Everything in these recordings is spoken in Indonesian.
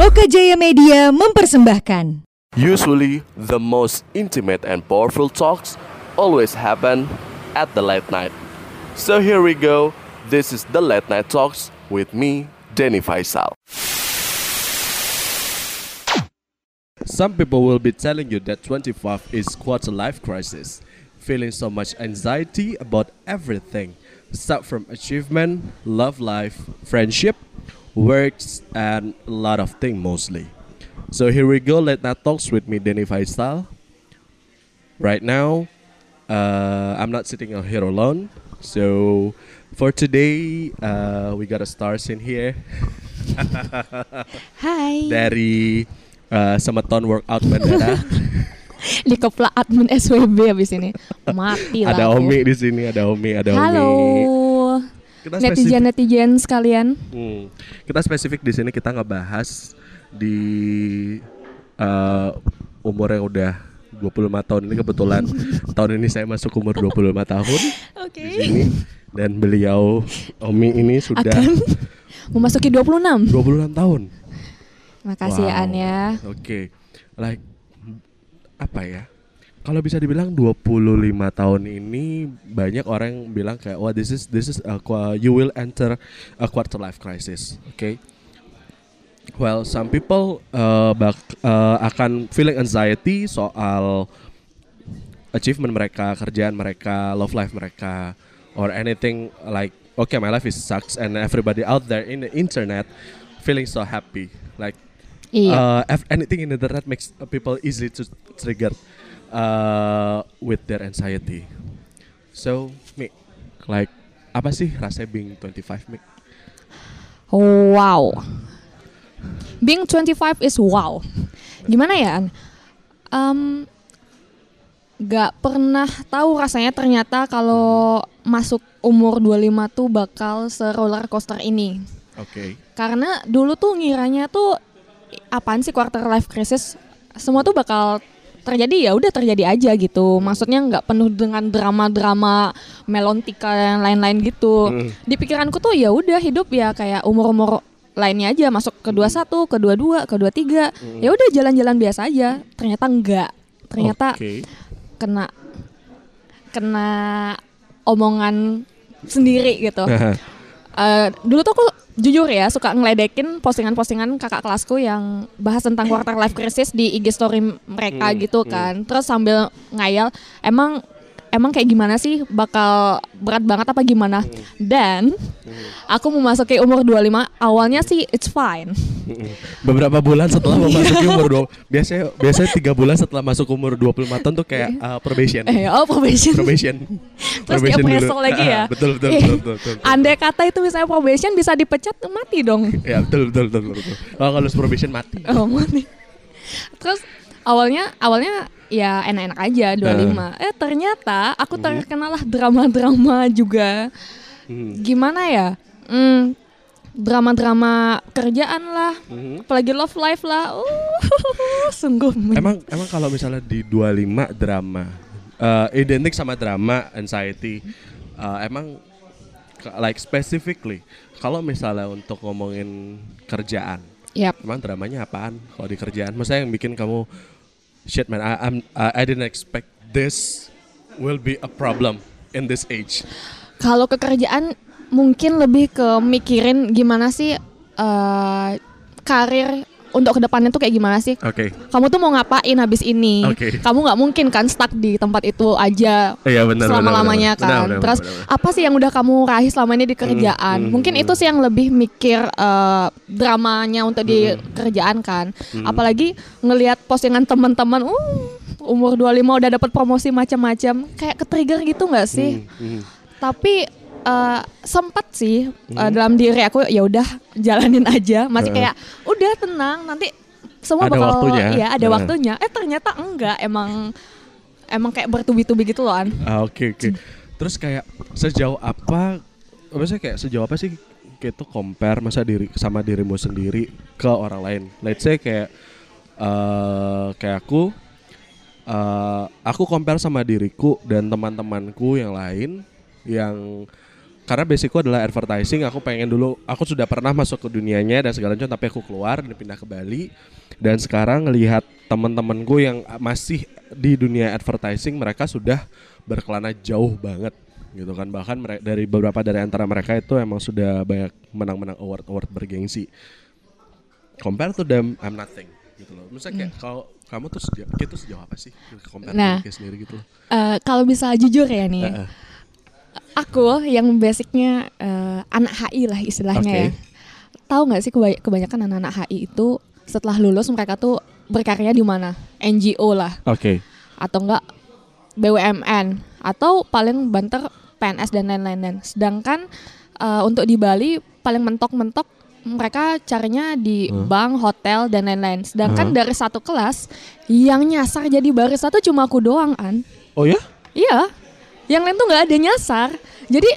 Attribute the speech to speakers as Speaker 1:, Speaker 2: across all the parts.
Speaker 1: Loka Jaya Media mempersembahkan
Speaker 2: Usually, the most intimate and powerful talks always happen at the late night. So here we go. This is the late night talks with me, Denny Faisal.
Speaker 3: Some people will be telling you that 25 is quarter life crisis, feeling so much anxiety about everything, start from achievement, love life, friendship, works, and a lot of things mostly. So here we go, Let Night Talks with me, Denny Faisal. Right now, uh, I'm not sitting out here alone. So for today, uh, we got a stars in here
Speaker 4: Hai.
Speaker 3: dari uh, Semeton Workout Bandara.
Speaker 4: Dikeplak admin SWB habis ini. Mati lah.
Speaker 3: ada. Omi di sini, ada Omi, ada
Speaker 4: Halo.
Speaker 3: Omi. Kita spesifik,
Speaker 4: Netizen-netizen sekalian.
Speaker 3: Hmm, kita spesifik di sini kita ngebahas di uh, umur yang udah 25 tahun ini kebetulan tahun ini saya masuk umur 25 tahun
Speaker 4: Oke.
Speaker 3: di sini dan beliau Omi ini sudah
Speaker 4: Akan memasuki 26.
Speaker 3: 26 tahun.
Speaker 4: Makasih ya
Speaker 3: Wow.
Speaker 4: An ya.
Speaker 3: Oke. Like apa ya? Kalau bisa dibilang 25 tahun ini banyak orang yang bilang kayak wah this is this is a, you will enter a quarter life crisis. Oke. Well, some people uh, bak- uh, akan feeling anxiety soal achievement mereka, kerjaan mereka, love life mereka, or anything like okay my life is sucks and everybody out there in the internet feeling so happy like
Speaker 4: Iya.
Speaker 3: uh, anything in the internet makes people easy to trigger uh, with their anxiety. So, Mik, like apa sih rasanya being 25, Mik?
Speaker 4: Wow. Being 25 is wow. Gimana ya? An? Um, gak pernah tahu rasanya ternyata kalau masuk umur 25 tuh bakal se-roller coaster ini.
Speaker 3: Oke.
Speaker 4: Karena dulu tuh ngiranya tuh apaan sih quarter life crisis? Semua tuh bakal terjadi ya udah terjadi aja gitu. Maksudnya nggak penuh dengan drama-drama melontika yang lain-lain gitu.
Speaker 3: Hmm.
Speaker 4: Di pikiranku tuh ya udah hidup ya kayak umur-umur lainnya aja masuk ke 21, ke 22, ke 23. Ya udah jalan-jalan biasa aja. Ternyata enggak. Ternyata
Speaker 3: Oke.
Speaker 4: kena kena omongan sendiri gitu. Eh, dulu tuh aku jujur ya suka ngeledekin postingan-postingan kakak kelasku yang bahas tentang quarter life crisis di IG story mereka
Speaker 3: Hmm,
Speaker 4: gitu kan. Terus sambil ngayal, emang emang kayak gimana sih bakal berat banget apa gimana?
Speaker 3: Hmm.
Speaker 4: Dan aku memasuki umur 25 awalnya sih it's fine.
Speaker 3: Beberapa bulan setelah memasuki umur dua, biasanya biasanya tiga bulan setelah masuk umur 25 tahun tuh kayak uh, probation.
Speaker 4: Eh, oh probation.
Speaker 3: probation.
Speaker 4: Terus di appraisal lagi ya.
Speaker 3: betul, betul, betul, betul, betul, betul.
Speaker 4: Andai kata itu misalnya probation bisa dipecat mati dong.
Speaker 3: Ya, betul, betul, betul, betul. betul. Oh, kalau probation mati.
Speaker 4: Oh, mati. Terus awalnya awalnya ya enak-enak aja 25. Eh ternyata aku terkena lah drama-drama juga.
Speaker 3: Hmm.
Speaker 4: Gimana ya? Hmm, drama-drama kerjaan lah,
Speaker 3: Mhm.
Speaker 4: apalagi love life lah. Uh, sungguh.
Speaker 3: Emang emang kalau misalnya di 25 drama eh, identik sama drama anxiety eh, emang ke- like specifically kalau misalnya untuk ngomongin kerjaan
Speaker 4: Yap.
Speaker 3: emang dramanya apaan kalau di kerjaan maksudnya yang bikin kamu shit man I, I'm, I, didn't expect this will be a problem in this age
Speaker 4: Kalau kekerjaan mungkin lebih ke mikirin gimana sih eh, karir untuk ke depannya tuh kayak gimana sih?
Speaker 3: oke
Speaker 4: Kamu tuh mau ngapain habis ini?
Speaker 3: Oke.
Speaker 4: Kamu nggak mungkin kan stuck di tempat itu aja
Speaker 3: Iya, benar,
Speaker 4: selama
Speaker 3: benar,
Speaker 4: lamanya
Speaker 3: benar.
Speaker 4: kan.
Speaker 3: Benar, benar,
Speaker 4: Terus
Speaker 3: benar, benar.
Speaker 4: apa sih yang udah kamu raih selama ini di kerjaan?
Speaker 3: hmm,
Speaker 4: mungkin
Speaker 3: hmm.
Speaker 4: itu sih yang lebih mikir eh, dramanya untuk di kerjaan kan.
Speaker 3: Hmm.
Speaker 4: Apalagi ngelihat postingan teman-teman, uh, umur 25 udah dapat promosi macam-macam, kayak ke-trigger gitu nggak sih?
Speaker 3: Hmm,
Speaker 4: Tapi eh, sempat sih
Speaker 3: Hmm.
Speaker 4: eh, dalam diri aku ya udah jalanin aja, masih kayak udah tenang nanti semua
Speaker 3: Ada
Speaker 4: bakal
Speaker 3: waktunya.
Speaker 4: ya ada
Speaker 3: Heeh.
Speaker 4: waktunya. Eh ternyata enggak, emang emang kayak bertubi-tubi gitu loh an.
Speaker 3: Ah, Oke oke. Terus kayak sejauh apa? Maksudnya kayak sejauh apa sih kayak itu compare masa diri sama dirimu sendiri ke orang lain? Let's say kayak eh kayak aku eh aku compare sama diriku dan teman-temanku yang lain yang karena basicku adalah advertising aku pengen dulu aku sudah pernah masuk ke dunianya dan segala macam tapi aku keluar dan pindah ke Bali. Dan sekarang lihat teman-temanku yang masih di dunia advertising mereka sudah berkelana jauh banget gitu kan. Bahkan mere- dari beberapa dari antara mereka itu emang sudah banyak menang-menang award-award bergengsi. Compare to them I'm nothing gitu loh. Misalnya kayak kalau kamu tuh sejauh, kita sejauh apa sih? Compare
Speaker 4: Nah.
Speaker 3: to sendiri gitu loh.
Speaker 4: Eh, kalau bisa jujur ya nih,
Speaker 3: Heeh.
Speaker 4: Aku yang basicnya eh, anak HI lah istilahnya
Speaker 3: Oke.
Speaker 4: ya. Tahu nggak sih kebanyakan anak-anak HI itu setelah lulus mereka tuh berkarya di mana? NGO lah
Speaker 3: oke
Speaker 4: atau enggak BUMN atau paling banter PNS dan lain-lain. Sedangkan eh, untuk di Bali paling mentok-mentok mereka carinya di
Speaker 3: Huh?
Speaker 4: bank, hotel dan lain-lain. Sedangkan
Speaker 3: Huh?
Speaker 4: dari satu kelas yang nyasar jadi barista tuh cuma aku doang an.
Speaker 3: oh ya
Speaker 4: Iya, yang lain tuh nggak ada nyasar. Jadi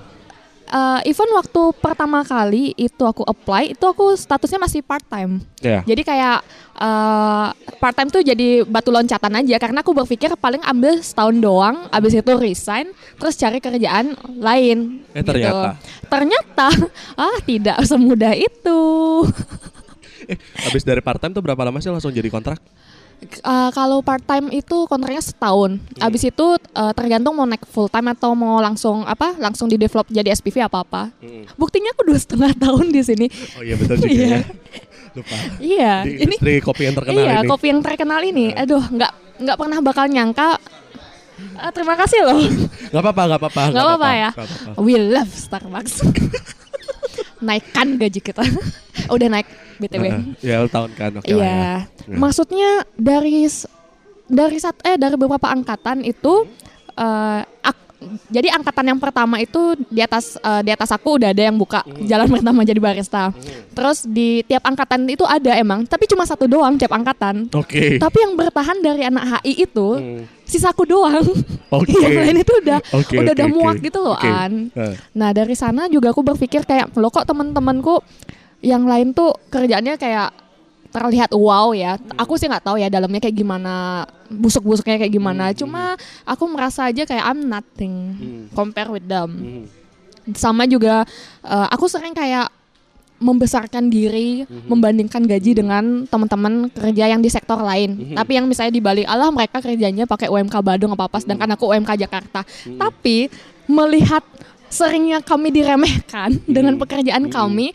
Speaker 4: eh, even waktu pertama kali itu aku apply, itu aku statusnya masih part time.
Speaker 3: ya
Speaker 4: Jadi kayak eh, part time tuh jadi batu loncatan aja karena aku berpikir paling ambil setahun doang, abis itu resign, terus cari kerjaan lain.
Speaker 3: Eh, ternyata.
Speaker 4: ternyata ah tidak semudah itu.
Speaker 3: eh habis dari part time tuh berapa lama sih langsung jadi kontrak
Speaker 4: Eh, kalau part time itu kontraknya setahun.
Speaker 3: Hmm.
Speaker 4: Abis itu eh, tergantung mau naik full time atau mau langsung apa langsung di develop jadi SPV apa apa. Buktinya aku dua setengah tahun di sini.
Speaker 3: oh iya betul juga
Speaker 4: Iya.
Speaker 3: ya lupa
Speaker 4: Iya,
Speaker 3: di
Speaker 4: ini
Speaker 3: kopi yang terkenal
Speaker 4: iya
Speaker 3: ini
Speaker 4: kopi yang terkenal ini. Aduh, nggak nggak pernah bakal nyangka. Eh, terima kasih loh.
Speaker 3: nggak apa-apa nggak apa-apa
Speaker 4: Nggak apa-apa ya.
Speaker 3: nggak apa-apa.
Speaker 4: We love Starbucks. Naikkan gaji kita. Udah naik btw.
Speaker 3: Heeh, ya tahun kan oke ya.
Speaker 4: Iya.
Speaker 3: Ya.
Speaker 4: Maksudnya dari dari sat eh dari beberapa angkatan itu eh, ak- jadi angkatan yang pertama itu di atas eh, di atas aku udah ada yang buka
Speaker 3: Hmm.
Speaker 4: jalan pertama jadi barista. Terus di tiap angkatan itu ada emang, tapi cuma satu doang tiap angkatan.
Speaker 3: oke
Speaker 4: Tapi yang bertahan dari anak HI itu
Speaker 3: Hmm.
Speaker 4: sisaku doang.
Speaker 3: Oke.
Speaker 4: yang lain itu udah
Speaker 3: Oke,
Speaker 4: udah
Speaker 3: oke,
Speaker 4: udah
Speaker 3: oke.
Speaker 4: muak gitu loh
Speaker 3: Oke.
Speaker 4: an. Nah dari sana juga aku berpikir kayak lo kok teman-temanku yang lain tuh kerjaannya kayak terlihat wow ya. Aku sih nggak tahu ya dalamnya kayak gimana, busuk-busuknya kayak gimana. Cuma aku merasa aja kayak I'm nothing
Speaker 3: Hmm.
Speaker 4: compare with them.
Speaker 3: hmm.
Speaker 4: Sama juga eh, aku sering kayak membesarkan diri, membandingkan gaji dengan teman-teman kerja yang di sektor lain. Tapi yang misalnya di Bali, Allah mereka kerjanya pakai UMK Badung apa apa, sedangkan aku UMK Jakarta. Tapi melihat seringnya kami diremehkan dengan pekerjaan kami,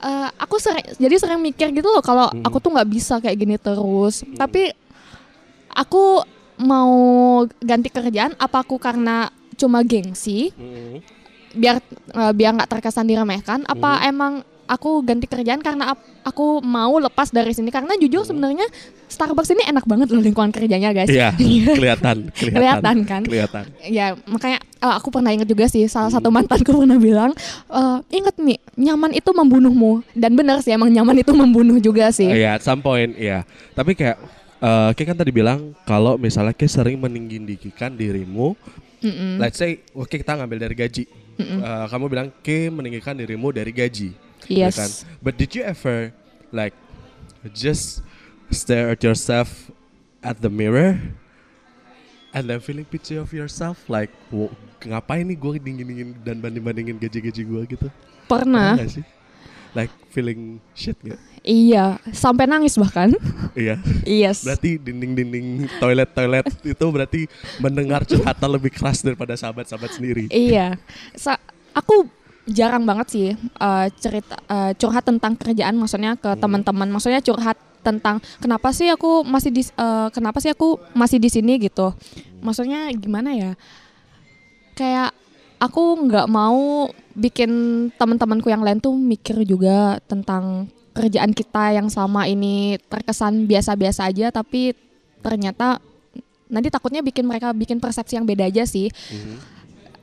Speaker 4: eh, aku sering jadi sering mikir gitu loh kalau aku tuh nggak bisa kayak gini terus. Tapi aku mau ganti kerjaan, apa aku karena cuma gengsi?
Speaker 3: Hmm.
Speaker 4: biar eh, biar nggak terkesan diremehkan apa emang aku ganti kerjaan karena aku mau lepas dari sini karena jujur sebenarnya Starbucks ini enak banget loh lingkungan kerjanya guys
Speaker 3: Iya, kelihatan, kelihatan,
Speaker 4: Kelihatan kan?
Speaker 3: Kelihatan.
Speaker 4: ya makanya eh, aku pernah inget juga sih salah satu mantanku pernah bilang eh, inget nih nyaman itu membunuhmu dan benar sih emang nyaman itu membunuh juga sih
Speaker 3: Iya, at some point, iya. Tapi kayak eh kayak kan tadi bilang kalau misalnya kayak sering meninggikan dirimu,
Speaker 4: Mm-mm.
Speaker 3: let's say, oke kita ngambil dari gaji. Eh, kamu bilang ke meninggikan dirimu dari gaji,
Speaker 4: Yes.
Speaker 3: kan? But did you ever like just stare at yourself at the mirror and then feeling pity of yourself, like, "Wo, ngapain nih gue dingin-dingin dan banding-bandingin gaji-gaji gue gitu?
Speaker 4: pernah
Speaker 3: Pernah sih? Like feeling shit gak?
Speaker 4: iya sampai nangis bahkan
Speaker 3: Iya.
Speaker 4: yes
Speaker 3: Berarti dinding-dinding toilet-toilet itu berarti mendengar curhatan lebih keras daripada sahabat-sahabat sendiri.
Speaker 4: Iya, Sa- aku jarang banget sih eh, cerita eh, curhat tentang kerjaan, maksudnya ke teman-teman, maksudnya curhat tentang kenapa sih aku masih di eh, kenapa sih aku masih di sini gitu. Maksudnya gimana ya? Kayak aku nggak mau bikin teman-temanku yang lain tuh mikir juga tentang kerjaan kita yang selama ini terkesan biasa-biasa aja, tapi ternyata nanti takutnya bikin mereka bikin persepsi yang beda aja sih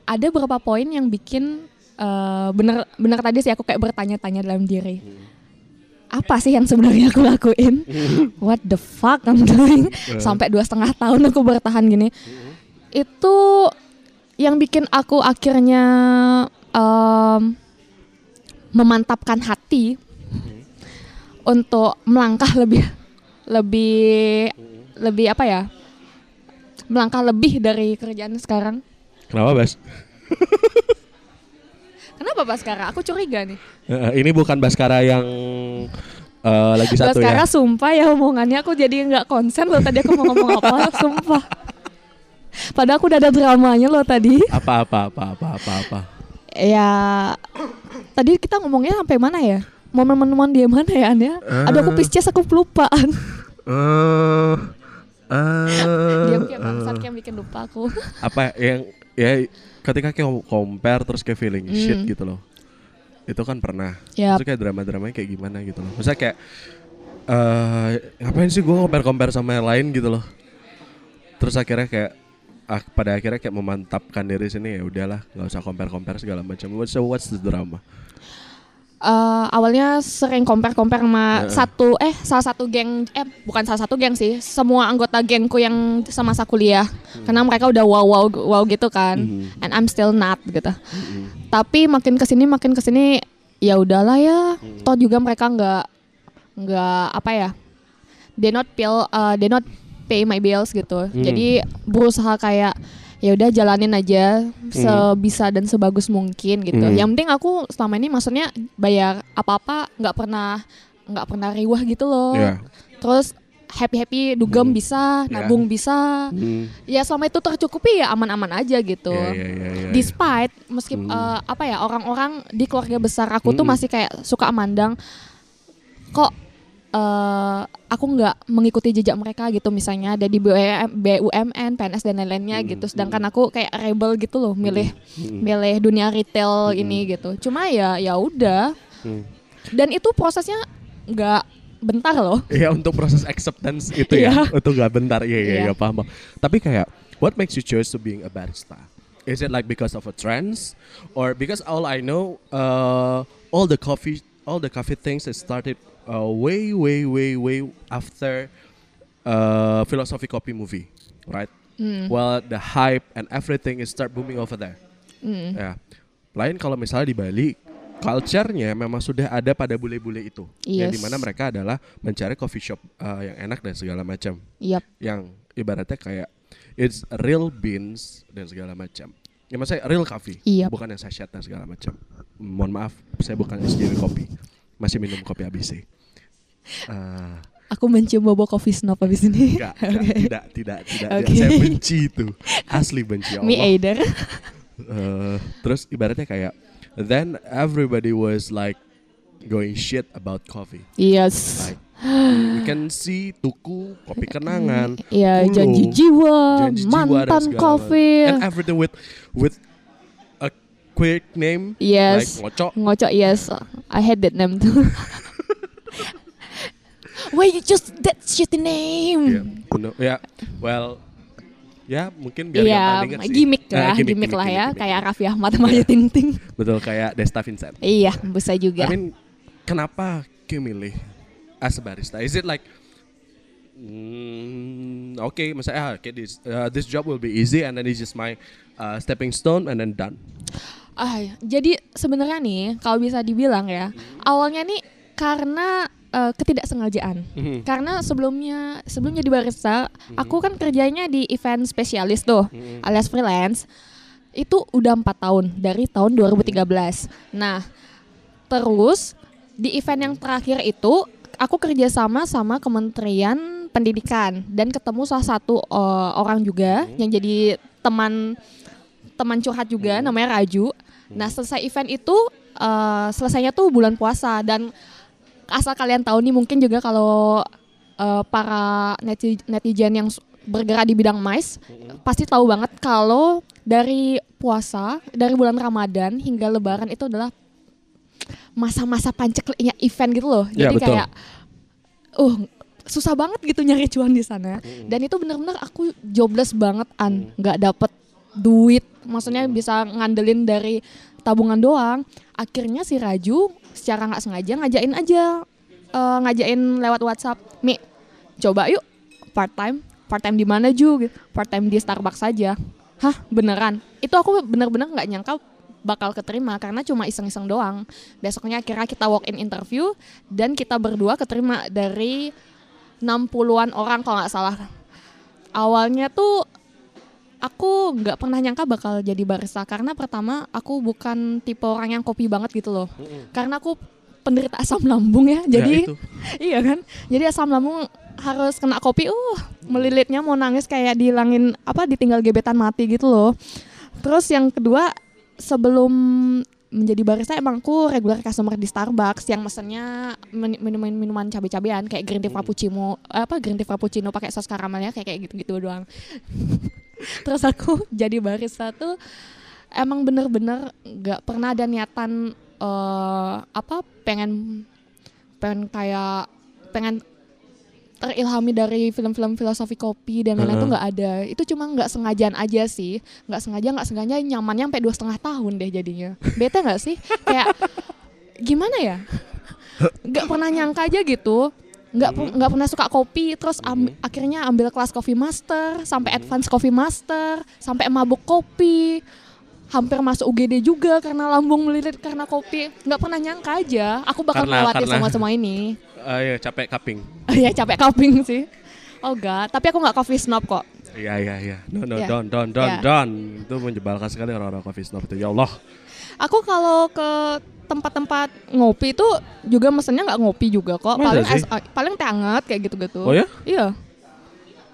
Speaker 4: ada beberapa poin yang bikin eh, bener bener tadi sih aku kayak bertanya-tanya dalam diri. Apa sih yang sebenarnya aku lakuin? What the fuck I'm doing? Sampai dua setengah tahun aku bertahan gini. Itu yang bikin aku akhirnya em, memantapkan hati untuk melangkah lebih lebih lebih apa ya? Melangkah lebih dari kerjaan sekarang.
Speaker 3: Kenapa, Bas?
Speaker 4: Kenapa Baskara? Aku curiga nih.
Speaker 3: Eh, ini bukan Baskara yang eh, lagi satu
Speaker 4: Baskara
Speaker 3: ya.
Speaker 4: sumpah ya omongannya aku jadi nggak konsen loh tadi aku mau ngomong apa, sumpah. Padahal aku udah ada dramanya loh tadi.
Speaker 3: Apa apa apa apa apa apa.
Speaker 4: Ya tadi kita ngomongnya sampai mana ya? Momen-momen dia mana ya An ya? Aduh aku pisces aku pelupaan.
Speaker 3: Eh eh,
Speaker 4: Diam kayak bangsat kayak bikin lupa aku.
Speaker 3: apa yang ya ketika kayak compare terus kayak feeling
Speaker 4: Hmm.
Speaker 3: shit gitu loh. Itu kan pernah.
Speaker 4: Yap.
Speaker 3: Terus kayak drama-dramanya kayak gimana gitu loh. Maksudnya kayak eh ngapain sih gue compare-compare sama yang lain gitu loh. Terus akhirnya kayak ah, pada akhirnya kayak memantapkan diri sini ya udahlah nggak usah compare-compare segala macam. What's the, what's the drama?
Speaker 4: Eh, awalnya sering compare-compare sama
Speaker 3: Heeh.
Speaker 4: satu eh salah satu geng eh bukan salah satu geng sih semua anggota gengku yang semasa kuliah. Karena mereka udah wow wow wow gitu kan.
Speaker 3: Mhm.
Speaker 4: and I'm still not gitu. Tapi makin ke sini makin ke sini ya udahlah ya. Toh juga mereka nggak nggak apa ya they not bill uh, they not pay my bills gitu. Jadi berusaha kayak ya udah jalanin aja sebisa dan sebagus mungkin gitu
Speaker 3: Hmm.
Speaker 4: yang penting aku selama ini maksudnya bayar apa apa nggak pernah nggak pernah riwah gitu loh
Speaker 3: Iya.
Speaker 4: terus happy happy dugem bisa
Speaker 3: Iya.
Speaker 4: nabung bisa
Speaker 3: Hmm.
Speaker 4: ya selama itu tercukupi ya aman-aman aja gitu
Speaker 3: Iya, iya, iya, iya, iya.
Speaker 4: despite meski
Speaker 3: Hmm.
Speaker 4: eh, apa ya orang-orang di keluarga besar aku tuh
Speaker 3: Hmm.
Speaker 4: masih kayak suka mandang kok eh, aku nggak mengikuti jejak mereka gitu misalnya ada di BUM, BUMN, PNS dan lain-lainnya
Speaker 3: Hmm.
Speaker 4: gitu sedangkan aku kayak rebel gitu loh milih milih dunia retail ini gitu cuma ya ya udah
Speaker 3: Hmm.
Speaker 4: dan itu prosesnya nggak bentar loh
Speaker 3: Iya untuk proses acceptance itu ya,
Speaker 4: Iya.
Speaker 3: itu gak bentar, iya iya
Speaker 4: Iya.
Speaker 3: iya paham. Tapi kayak, what makes you choose to being a barista? Is it like because of a trends, or because all I know, uh, all the coffee, all the coffee things is started uh, way way way way after uh, philosophy coffee movie, right?
Speaker 4: Hmm.
Speaker 3: Well, the hype and everything is start booming over there.
Speaker 4: Hmm.
Speaker 3: Ya, lain kalau misalnya di Bali, culture-nya memang sudah ada pada bule-bule itu, yang
Speaker 4: Yes.
Speaker 3: di mana mereka adalah mencari coffee shop uh, yang enak dan segala macam,
Speaker 4: Yap.
Speaker 3: yang ibaratnya kayak it's real beans dan segala macam. Ya maksudnya real coffee,
Speaker 4: Yap.
Speaker 3: bukan yang sachet dan segala macam. Mohon maaf, saya bukan SJW kopi, masih minum kopi ABC. Uh,
Speaker 4: Aku mencoba bawa coffee snob abis ini.
Speaker 3: enggak, enggak, tidak, tidak, tidak.
Speaker 4: Oke.
Speaker 3: Saya benci itu, asli benci. ya
Speaker 4: Me
Speaker 3: Allah.
Speaker 4: either.
Speaker 3: Uh, terus ibaratnya kayak then everybody was like going shit about coffee.
Speaker 4: Yes.
Speaker 3: Like you can see tuku kopi kenangan,
Speaker 4: Ya
Speaker 3: Ulo,
Speaker 4: janji jiwa,
Speaker 3: Janji
Speaker 4: mantan coffee.
Speaker 3: macam. and everything with with a quick name
Speaker 4: Yes.
Speaker 3: like ngocok.
Speaker 4: Ngocok yes. I had that name too. Why you just that shitty
Speaker 3: Ya,
Speaker 4: name?
Speaker 3: bener. ya, well, ya mungkin biar
Speaker 4: Iya,
Speaker 3: gampang sih.
Speaker 4: gimmick lah,
Speaker 3: gimmick,
Speaker 4: gimmick, lah
Speaker 3: gimmick,
Speaker 4: ya,
Speaker 3: gimmick.
Speaker 4: kayak Raffi Ahmad sama Ayu Ting Ting.
Speaker 3: betul kayak Desta Vincent.
Speaker 4: Iya, bisa juga.
Speaker 3: I mean, kenapa Kim milih as a barista? Is it like, mm, okay, misalnya, ah, okay, this uh, this job will be easy and then it's just my uh, stepping stone and then done.
Speaker 4: Ah, jadi sebenarnya nih kalau bisa dibilang ya, awalnya nih karena eh, ketidaksengajaan.
Speaker 3: Mhm.
Speaker 4: Karena sebelumnya sebelum jadi barista, aku kan kerjanya di event spesialis tuh, alias freelance. Itu udah empat tahun dari tahun 2013. Nah, terus di event yang terakhir itu aku kerjasama sama Kementerian Pendidikan dan ketemu salah satu eh, orang juga yang jadi teman teman curhat juga namanya Raju. Nah selesai event itu eh, selesainya tuh bulan puasa dan asal kalian tahu nih mungkin juga kalau eh, para neti- netizen yang bergerak di bidang mais pasti tahu banget kalau dari puasa dari bulan Ramadan hingga Lebaran itu adalah masa-masa pancekliknya event gitu loh.
Speaker 3: Ya,
Speaker 4: Jadi
Speaker 3: betul.
Speaker 4: kayak uh susah banget gitu nyari cuan di sana. Dan itu benar-benar aku jobless banget an, nggak dapet duit. Maksudnya bisa ngandelin dari tabungan doang. Akhirnya si Raju secara nggak sengaja ngajain aja eh, ngajain lewat WhatsApp, Mi, coba yuk part time. Part time di mana Ju? Part time di Starbucks saja. Hah, beneran? Itu aku bener-bener nggak nyangka bakal keterima karena cuma iseng-iseng doang. Besoknya akhirnya kita walk in interview dan kita berdua keterima dari 60-an orang kalau nggak salah. Awalnya tuh aku nggak pernah nyangka bakal jadi barista karena pertama aku bukan tipe orang yang kopi banget gitu loh. Karena aku penderita asam lambung ya. Jadi
Speaker 3: itu.
Speaker 4: iya kan? Jadi asam lambung harus kena kopi uh melilitnya mau nangis kayak dihilangin apa ditinggal gebetan mati gitu loh. Terus yang kedua sebelum menjadi barista emang aku regular customer di Starbucks yang mesennya min- minuman minuman cabai-cabean kayak green tea frappuccino apa green tea frappuccino pakai saus karamelnya kayak kayak gitu-gitu doang. Terus aku jadi barista tuh emang bener-bener nggak pernah ada niatan eh apa pengen pengen kayak pengen terilhami dari film-film filosofi kopi dan lain-lain itu nggak ada. Itu cuma nggak sengajaan aja sih. Nggak sengaja nggak sengaja nyamannya sampai dua setengah tahun deh jadinya. Bete nggak sih? Kayak gimana ya? Nggak pernah nyangka aja gitu nggak pu- nggak pernah suka kopi terus am- akhirnya ambil kelas coffee master sampai advance coffee master sampai mabuk kopi hampir masuk UGD juga karena lambung melilit karena kopi nggak pernah nyangka aja aku bakal
Speaker 3: Karena-
Speaker 4: melewati
Speaker 3: karena-
Speaker 4: semua semua ini
Speaker 3: Ah, ya capek kaping.
Speaker 4: ya capek kaping sih oh enggak tapi aku nggak coffee snob kok
Speaker 3: Iya iya iya. No no
Speaker 4: Iya.
Speaker 3: don don don
Speaker 4: Iya.
Speaker 3: don. Itu menjebalkan sekali orang-orang coffee snob itu. Ya Allah.
Speaker 4: aku kalau ke tempat-tempat ngopi itu juga mesennya nggak ngopi juga kok
Speaker 3: Masa
Speaker 4: paling
Speaker 3: sih?
Speaker 4: es, paling teh kayak gitu-gitu
Speaker 3: Oh ya?
Speaker 4: iya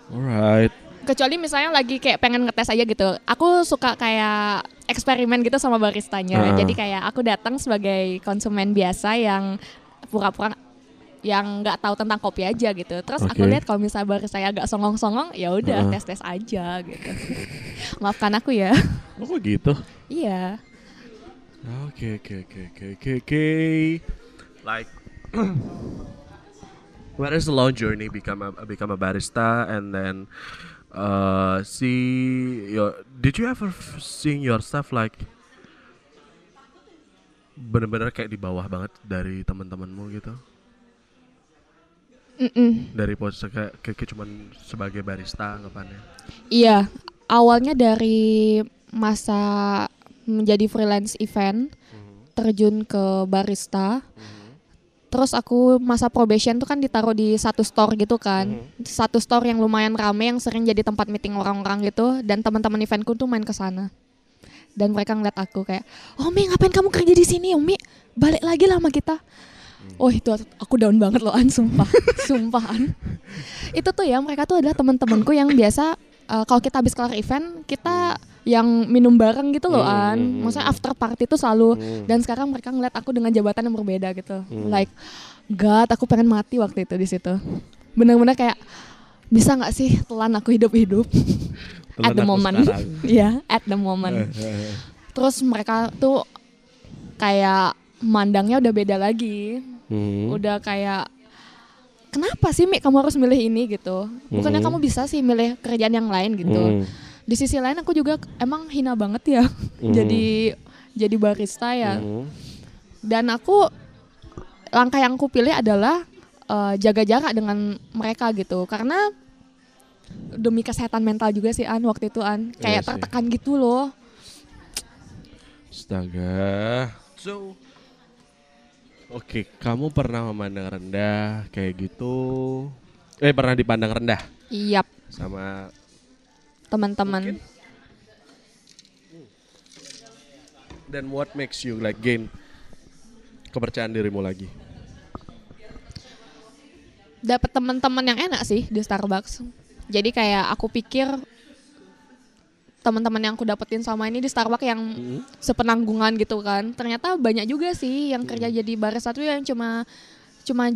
Speaker 3: Alright.
Speaker 4: kecuali misalnya lagi kayak pengen ngetes aja gitu aku suka kayak eksperimen gitu sama baristanya
Speaker 3: Ah.
Speaker 4: jadi kayak aku datang sebagai konsumen biasa yang pura-pura yang nggak tahu tentang kopi aja gitu terus aku
Speaker 3: Oke.
Speaker 4: lihat kalau misalnya barista agak songong-songong ya udah
Speaker 3: Ah.
Speaker 4: tes tes aja gitu maafkan aku ya
Speaker 3: Oh kok gitu?
Speaker 4: iya
Speaker 3: Oke oke oke oke oke oke. Like What is the long journey become a become a barista and then uh see your did you ever seeing yourself like bener-bener kayak di bawah banget dari teman-temanmu gitu
Speaker 4: Mm-mm.
Speaker 3: dari posisi kayak, kayak, kayak cuman sebagai barista anggapannya
Speaker 4: Iya, awalnya dari masa menjadi freelance event, terjun ke barista. Terus aku masa probation tuh kan ditaruh di satu store gitu kan. Satu store yang lumayan rame yang sering jadi tempat meeting orang-orang gitu dan teman-teman eventku tuh main ke sana. Dan mereka ngeliat aku kayak, "Oh, Mi, ngapain kamu kerja di sini, Umi? Balik lagi lah sama kita." Oh itu aku down banget loh An, sumpah, sumpah An. Itu tuh ya mereka tuh adalah teman-temanku yang biasa uh, kalau kita habis kelar event kita yang minum bareng gitu loh
Speaker 3: Hmm,
Speaker 4: An.
Speaker 3: hmm,
Speaker 4: Maksudnya after party tuh selalu
Speaker 3: Hmm.
Speaker 4: dan sekarang mereka ngeliat aku dengan jabatan yang berbeda gitu.
Speaker 3: Hmm.
Speaker 4: Like God, aku pengen mati waktu itu di situ. Bener-bener kayak bisa nggak sih telan aku hidup-hidup at
Speaker 3: Telan
Speaker 4: the moment. Iya, at the moment. Terus mereka tuh kayak mandangnya udah beda lagi.
Speaker 3: Hmm.
Speaker 4: Udah kayak kenapa sih Mi kamu harus milih ini gitu? Bukannya
Speaker 3: Mhm.
Speaker 4: kamu bisa sih milih kerjaan yang lain gitu.
Speaker 3: Hmm.
Speaker 4: Di sisi lain aku juga emang hina banget ya.
Speaker 3: Mhm.
Speaker 4: jadi jadi barista ya.
Speaker 3: Hmm.
Speaker 4: Dan aku langkah yang aku pilih adalah eh, jaga jarak dengan mereka gitu. Karena demi kesehatan mental juga sih An waktu itu An.
Speaker 3: Iya
Speaker 4: Kayak
Speaker 3: sih.
Speaker 4: tertekan gitu loh.
Speaker 3: Astaga. So Oke, kamu pernah memandang rendah kayak gitu? Eh, pernah dipandang rendah
Speaker 4: Iya,
Speaker 3: sama
Speaker 4: teman-teman.
Speaker 3: dan what makes you like gain kepercayaan dirimu lagi?
Speaker 4: dapat teman-teman yang enak sih di Starbucks. Jadi kayak aku pikir teman-teman yang aku dapetin sama ini di Starbucks yang sepenanggungan gitu kan. Ternyata banyak juga sih yang kerja jadi barista tuh yang cuma cuma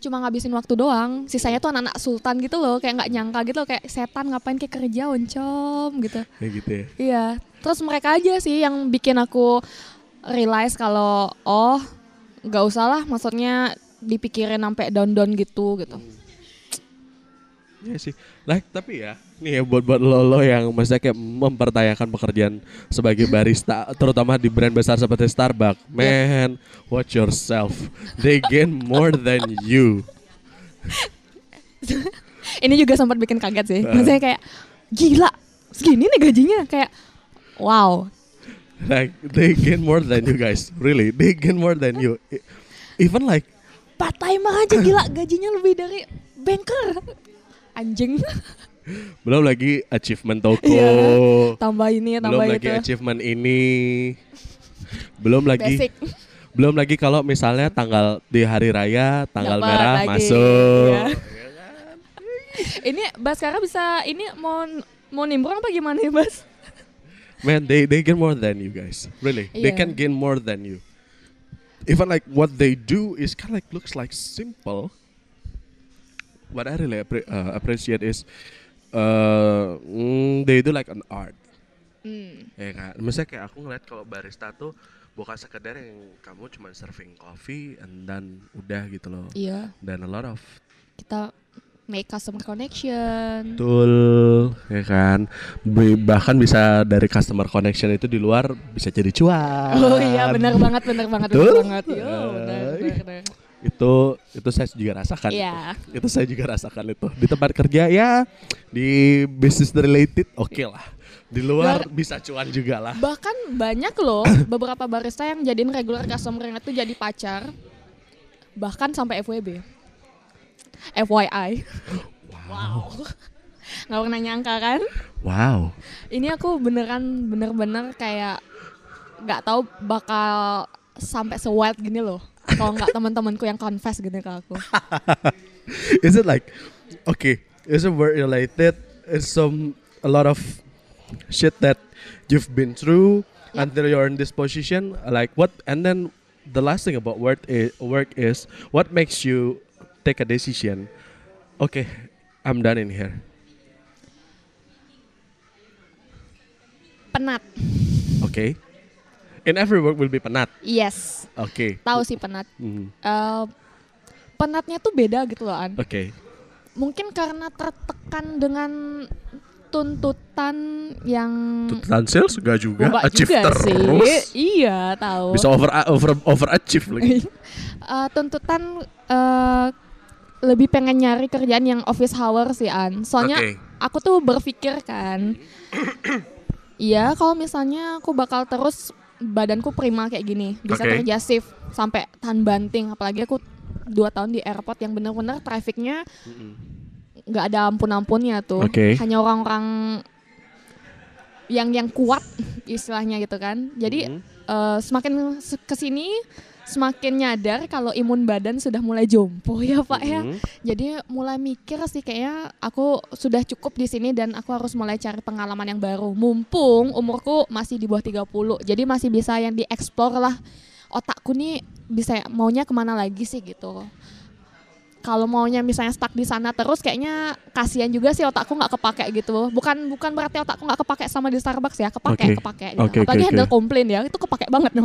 Speaker 4: cuma ngabisin waktu doang. Sisanya tuh anak-anak sultan gitu loh, kayak nggak nyangka gitu loh, kayak setan ngapain kayak kerja oncom gitu.
Speaker 3: Kayak gitu ya.
Speaker 4: Iya, terus mereka aja sih yang bikin aku realize kalau oh nggak usah lah, maksudnya dipikirin sampai down-down gitu gitu.
Speaker 3: Iya sih. Like tapi ya, nih ya buat buat lo lo yang maksudnya kayak mempertanyakan pekerjaan sebagai barista, terutama di brand besar seperti Starbucks. Man, watch yourself. They gain more than you.
Speaker 4: Ini juga sempat bikin kaget sih. Maksudnya kayak gila, segini nih gajinya kayak wow.
Speaker 3: Like they gain more than you guys. Really, they gain more than you. E- Even like
Speaker 4: Part timer aja gila gajinya lebih dari banker. Anjing.
Speaker 3: belum lagi achievement toko
Speaker 4: Iya. tambah ini
Speaker 3: belum
Speaker 4: tambah
Speaker 3: lagi
Speaker 4: itu
Speaker 3: achievement ini belum lagi
Speaker 4: basic
Speaker 3: belum lagi kalau misalnya tanggal di hari raya tanggal
Speaker 4: Dapat
Speaker 3: merah
Speaker 4: lagi.
Speaker 3: masuk
Speaker 4: Iya. ini Baskara bisa ini mau mau nimbrung apa gimana ya Bas
Speaker 3: man they they get more than you guys really they
Speaker 4: Iya.
Speaker 3: can gain more than you even like what they do is kind of like looks like simple what I really appre- uh, appreciate is uh, mm, they do like an art
Speaker 4: Hmm.
Speaker 3: ya kan misalnya kayak aku ngeliat kalau barista tuh bukan sekedar yang kamu cuma serving coffee and then udah gitu loh
Speaker 4: iya
Speaker 3: dan a lot of
Speaker 4: kita make customer connection
Speaker 3: Betul, ya kan. Bahkan bisa dari customer connection itu di luar bisa jadi cuan.
Speaker 4: oh iya benar banget benar banget benar banget yo benar, benar.
Speaker 3: Itu itu saya juga rasakan.
Speaker 4: Iya.
Speaker 3: Itu saya juga rasakan itu di tempat kerja ya di business related oke lah. Di luar
Speaker 4: Bar-
Speaker 3: bisa cuan juga lah.
Speaker 4: bahkan banyak loh beberapa barista yang jadiin regular customer itu jadi pacar bahkan sampai FWB FYI wow nggak pernah nyangka kan
Speaker 3: Wow.
Speaker 4: ini aku beneran bener-bener kayak nggak tahu bakal sampai se-wild gini loh kalau nggak teman-temanku yang confess gini ke aku
Speaker 3: Is it like okay? Is it work related? Is some a lot of shit that you've been through
Speaker 4: Yep.
Speaker 3: until you're in this position? Like what? And then the last thing about work is, work is what makes you take a decision. Okay, I'm done in here.
Speaker 4: penat
Speaker 3: Okay. In every work will be penat.
Speaker 4: yes
Speaker 3: Okay.
Speaker 4: tahu sih penat
Speaker 3: Mhm.
Speaker 4: Eh, penatnya tuh beda gitu loh an
Speaker 3: Okay.
Speaker 4: mungkin karena tertekan dengan tuntutan yang
Speaker 3: Tuntutan sales enggak juga.
Speaker 4: Enggak
Speaker 3: Achieve
Speaker 4: juga
Speaker 3: terus.
Speaker 4: sih iya tahu
Speaker 3: Bisa over over over achieve lagi.
Speaker 4: Eh, tuntutan eh, lebih pengen nyari kerjaan yang office hour sih an soalnya
Speaker 3: Oke.
Speaker 4: aku tuh berpikir kan iya kalau misalnya aku bakal terus badanku prima kayak gini bisa
Speaker 3: Oke.
Speaker 4: kerja shift sampai tahan banting apalagi aku dua tahun di airport yang bener-bener trafficnya nggak ada ampun-ampunnya tuh
Speaker 3: Oke.
Speaker 4: hanya orang-orang yang yang kuat istilahnya gitu kan jadi
Speaker 3: Mhm.
Speaker 4: eh, semakin se- ke sini semakin nyadar kalau imun badan sudah mulai jompo ya pak ya
Speaker 3: Mhm.
Speaker 4: jadi mulai mikir sih kayaknya aku sudah cukup di sini dan aku harus mulai cari pengalaman yang baru. Mumpung umurku masih di bawah 30. Jadi masih bisa yang dieksplor lah. Otakku nih bisa maunya ke mana lagi sih gitu. Kalau maunya misalnya stuck di sana terus kayaknya kasihan juga sih otakku nggak kepake gitu. Bukan bukan berarti otakku nggak kepake sama di Starbucks ya, kepake
Speaker 3: Oke.
Speaker 4: kepake.
Speaker 3: Oke, oke,
Speaker 4: Apalagi
Speaker 3: oke.
Speaker 4: handle komplain ya, itu kepake banget.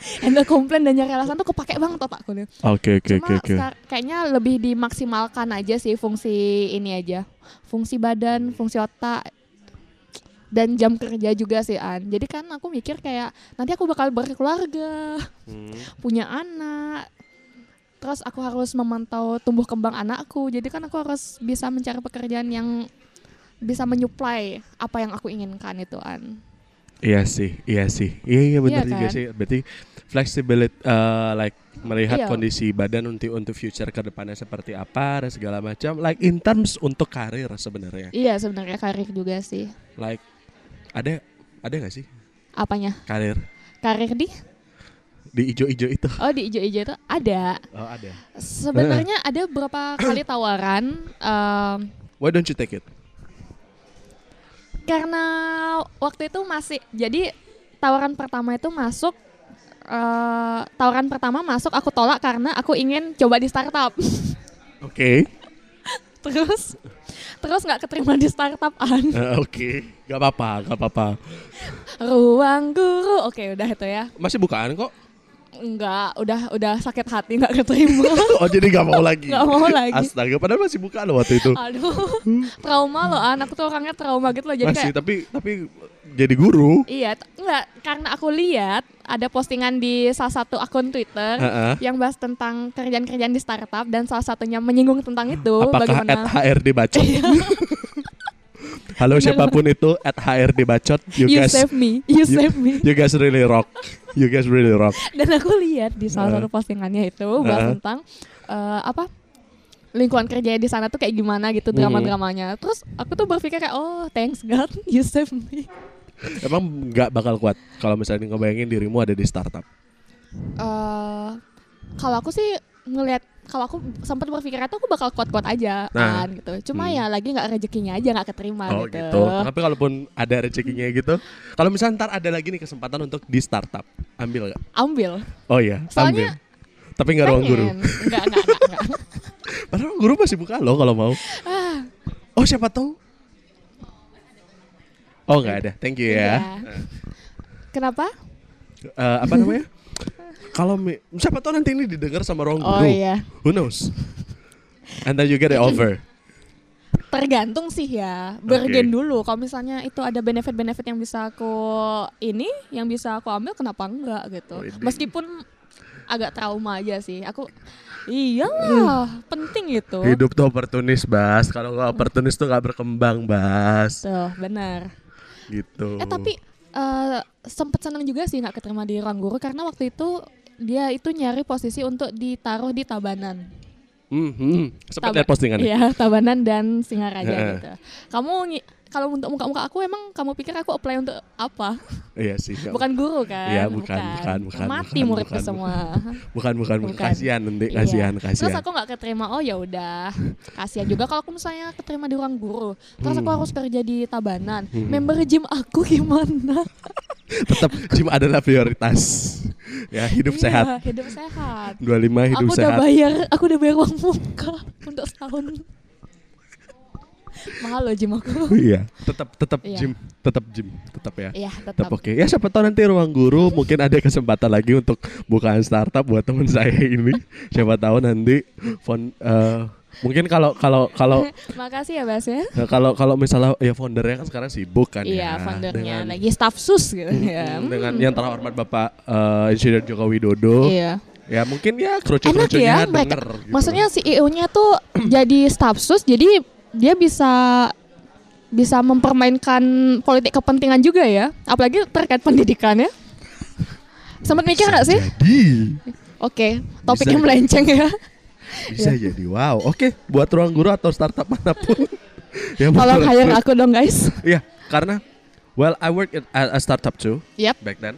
Speaker 4: handle komplain dan nyari alasan tuh kepake banget otakku nih.
Speaker 3: Oke oke
Speaker 4: Cuma
Speaker 3: oke oke.
Speaker 4: kayaknya lebih dimaksimalkan aja sih fungsi ini aja. Fungsi badan, fungsi otak dan jam kerja juga sih An. Jadi kan aku mikir kayak nanti aku bakal berkeluarga,
Speaker 3: Hmm.
Speaker 4: punya anak. Terus aku harus memantau tumbuh kembang anakku. Jadi kan aku harus bisa mencari pekerjaan yang bisa menyuplai apa yang aku inginkan itu An.
Speaker 3: Iya sih, iya sih, iya iya benar
Speaker 4: Iya
Speaker 3: juga
Speaker 4: kan?
Speaker 3: sih. Berarti flexibility, uh, like melihat
Speaker 4: Iya.
Speaker 3: kondisi badan untuk untuk future ke depannya seperti apa dan segala macam. Like in terms untuk karir sebenarnya.
Speaker 4: Iya sebenarnya karir juga sih.
Speaker 3: Like ada ada nggak sih
Speaker 4: Apanya?
Speaker 3: karir
Speaker 4: Karir di?
Speaker 3: di ijo-ijo itu?
Speaker 4: Oh di ijo-ijo itu ada.
Speaker 3: Oh ada.
Speaker 4: Sebenarnya ada beberapa kali tawaran em,
Speaker 3: Why don't you take it?
Speaker 4: karena waktu itu masih jadi tawaran pertama itu masuk eh, tawaran pertama masuk aku tolak karena aku ingin coba di startup.
Speaker 3: Oke,
Speaker 4: terus terus nggak keterima di startup an.
Speaker 3: Uh, oke, nggak apa-apa, nggak apa-apa.
Speaker 4: Ruang guru. Oke, udah itu ya.
Speaker 3: Masih bukaan kok.
Speaker 4: Enggak, udah udah sakit hati nggak keterima.
Speaker 3: Oh jadi nggak mau lagi?
Speaker 4: Nggak mau lagi.
Speaker 3: Astaga, padahal masih bukaan loh waktu itu.
Speaker 4: Aduh, trauma loh an. Aku tuh orangnya trauma gitu loh. Jadi
Speaker 3: masih,
Speaker 4: kayak
Speaker 3: tapi tapi jadi guru.
Speaker 4: Iya, enggak karena aku lihat ada postingan di salah satu akun Twitter
Speaker 3: Heeh.
Speaker 4: yang bahas tentang kerjaan-kerjaan di startup dan salah satunya menyinggung tentang itu
Speaker 3: Apakah
Speaker 4: bagaimana
Speaker 3: HRD bacot? Halo
Speaker 4: Benar.
Speaker 3: siapa pun itu at HRD bacot, you,
Speaker 4: you
Speaker 3: guys,
Speaker 4: save me, you save me.
Speaker 3: you guys really rock, you guys really rock.
Speaker 4: Dan aku lihat di salah satu postingannya itu bahas
Speaker 3: Heeh.
Speaker 4: tentang eh, apa lingkungan kerja di sana tuh kayak gimana gitu
Speaker 3: Mhm.
Speaker 4: drama-dramanya. Terus aku tuh berpikir kayak oh thanks God you save me.
Speaker 3: Emang nggak bakal kuat kalau misalnya ngebayangin dirimu ada di startup.
Speaker 4: Eh, kalau aku sih ngelihat kalau aku sempat berpikir itu aku bakal kuat-kuat aja
Speaker 3: Nah.
Speaker 4: kan gitu. Cuma
Speaker 3: Hmm.
Speaker 4: ya lagi nggak rezekinya aja nggak keterima
Speaker 3: Oh
Speaker 4: gitu.
Speaker 3: gitu. Tapi kalaupun ada rezekinya gitu, kalau misalnya ntar ada lagi nih kesempatan untuk di startup, ambil nggak?
Speaker 4: Ambil.
Speaker 3: Oh iya,
Speaker 4: Soalnya
Speaker 3: ambil. Tapi nggak ruang guru.
Speaker 4: Enggak, enggak, enggak, enggak.
Speaker 3: Padahal guru masih buka loh kalau mau.
Speaker 4: Ah.
Speaker 3: Oh siapa tahu? Oh nggak ada. Thank you ya.
Speaker 4: Iya. Kenapa?
Speaker 3: Eh, apa namanya? Kalau siapa tahu nanti ini didengar sama ruang
Speaker 4: Oh iya.
Speaker 3: Who knows? And then you get it over.
Speaker 4: Tergantung sih ya. Bergen dulu. Kalau misalnya itu ada benefit-benefit yang bisa aku ini, yang bisa aku ambil, kenapa enggak gitu.
Speaker 3: Oh.
Speaker 4: Meskipun agak trauma aja sih. Aku iyalah, penting itu.
Speaker 3: Hidup tuh oportunis, Bas. Kalau nggak oportunis tuh nggak berkembang, Bas.
Speaker 4: Tuh, benar.
Speaker 3: Gitu.
Speaker 4: Eh tapi sempet seneng juga sih nggak keterima di ruang guru karena waktu itu dia itu nyari posisi untuk ditaruh di Tabanan.
Speaker 3: Hmm, hmm. Sempat
Speaker 4: Taba-
Speaker 3: lihat postingannya.
Speaker 4: Iya, Tabanan dan Singaraja gitu. Kamu kalau untuk muka-muka aku emang kamu pikir aku apply untuk apa?
Speaker 3: Iya sih.
Speaker 4: Bukan guru kan?
Speaker 3: Iya, bukan, bukan, bukan,
Speaker 4: Mati
Speaker 3: bukan,
Speaker 4: muridku
Speaker 3: bukan,
Speaker 4: semua.
Speaker 3: Bukan, bukan, bukan.
Speaker 4: Bukan.
Speaker 3: Kasihan nanti,
Speaker 4: Iya.
Speaker 3: kasihan,
Speaker 4: Terus
Speaker 3: kasihan.
Speaker 4: aku nggak keterima. Oh ya udah. Kasihan juga kalau aku misalnya keterima di ruang guru. Terus aku
Speaker 3: Hmm.
Speaker 4: harus kerja di Tabanan. Member gym aku gimana?
Speaker 3: Tetap gym adalah prioritas. Ya, hidup
Speaker 4: Iya,
Speaker 3: sehat.
Speaker 4: Hidup sehat.
Speaker 3: 25 hidup
Speaker 4: aku udah
Speaker 3: sehat.
Speaker 4: bayar, aku udah bayar uang muka untuk setahun. Mahal loh gym aku.
Speaker 3: Iya, tetap tetap
Speaker 4: Iya.
Speaker 3: gym, tetap gym, tetap ya.
Speaker 4: Iya,
Speaker 3: Tetap
Speaker 4: tetap.
Speaker 3: oke. Ya siapa tahu nanti ruang guru mungkin ada kesempatan lagi untuk bukaan startup buat teman saya ini. Siapa tahu nanti fond eh, mungkin kalau kalau kalau
Speaker 4: Makasih ya, Bas ya.
Speaker 3: Nah, kalau kalau misalnya ya foundernya kan sekarang sibuk kan
Speaker 4: Iya,
Speaker 3: ya.
Speaker 4: foundernya
Speaker 3: dengan,
Speaker 4: lagi staff sus gitu ya.
Speaker 3: Hmm, dengan yang terhormat Bapak eh, Insinyur Joko Widodo.
Speaker 4: Iya.
Speaker 3: Ya mungkin ya
Speaker 4: Enak
Speaker 3: kerucut-kerucutnya
Speaker 4: ya mereka.
Speaker 3: denger gitu.
Speaker 4: Maksudnya CEO-nya tuh jadi staff sus, jadi dia bisa bisa mempermainkan politik kepentingan juga ya, apalagi terkait pendidikan ya. Sempat mikir nggak sih?
Speaker 3: Jadi
Speaker 4: Oke, topiknya
Speaker 3: Bisa.
Speaker 4: melenceng ya.
Speaker 3: bisa jadi wow. Oke, buat ruang guru atau startup mana pun. mau
Speaker 4: Tolong hire aku dong guys.
Speaker 3: Iya, karena well I work at a, startup too
Speaker 4: Yap.
Speaker 3: back then.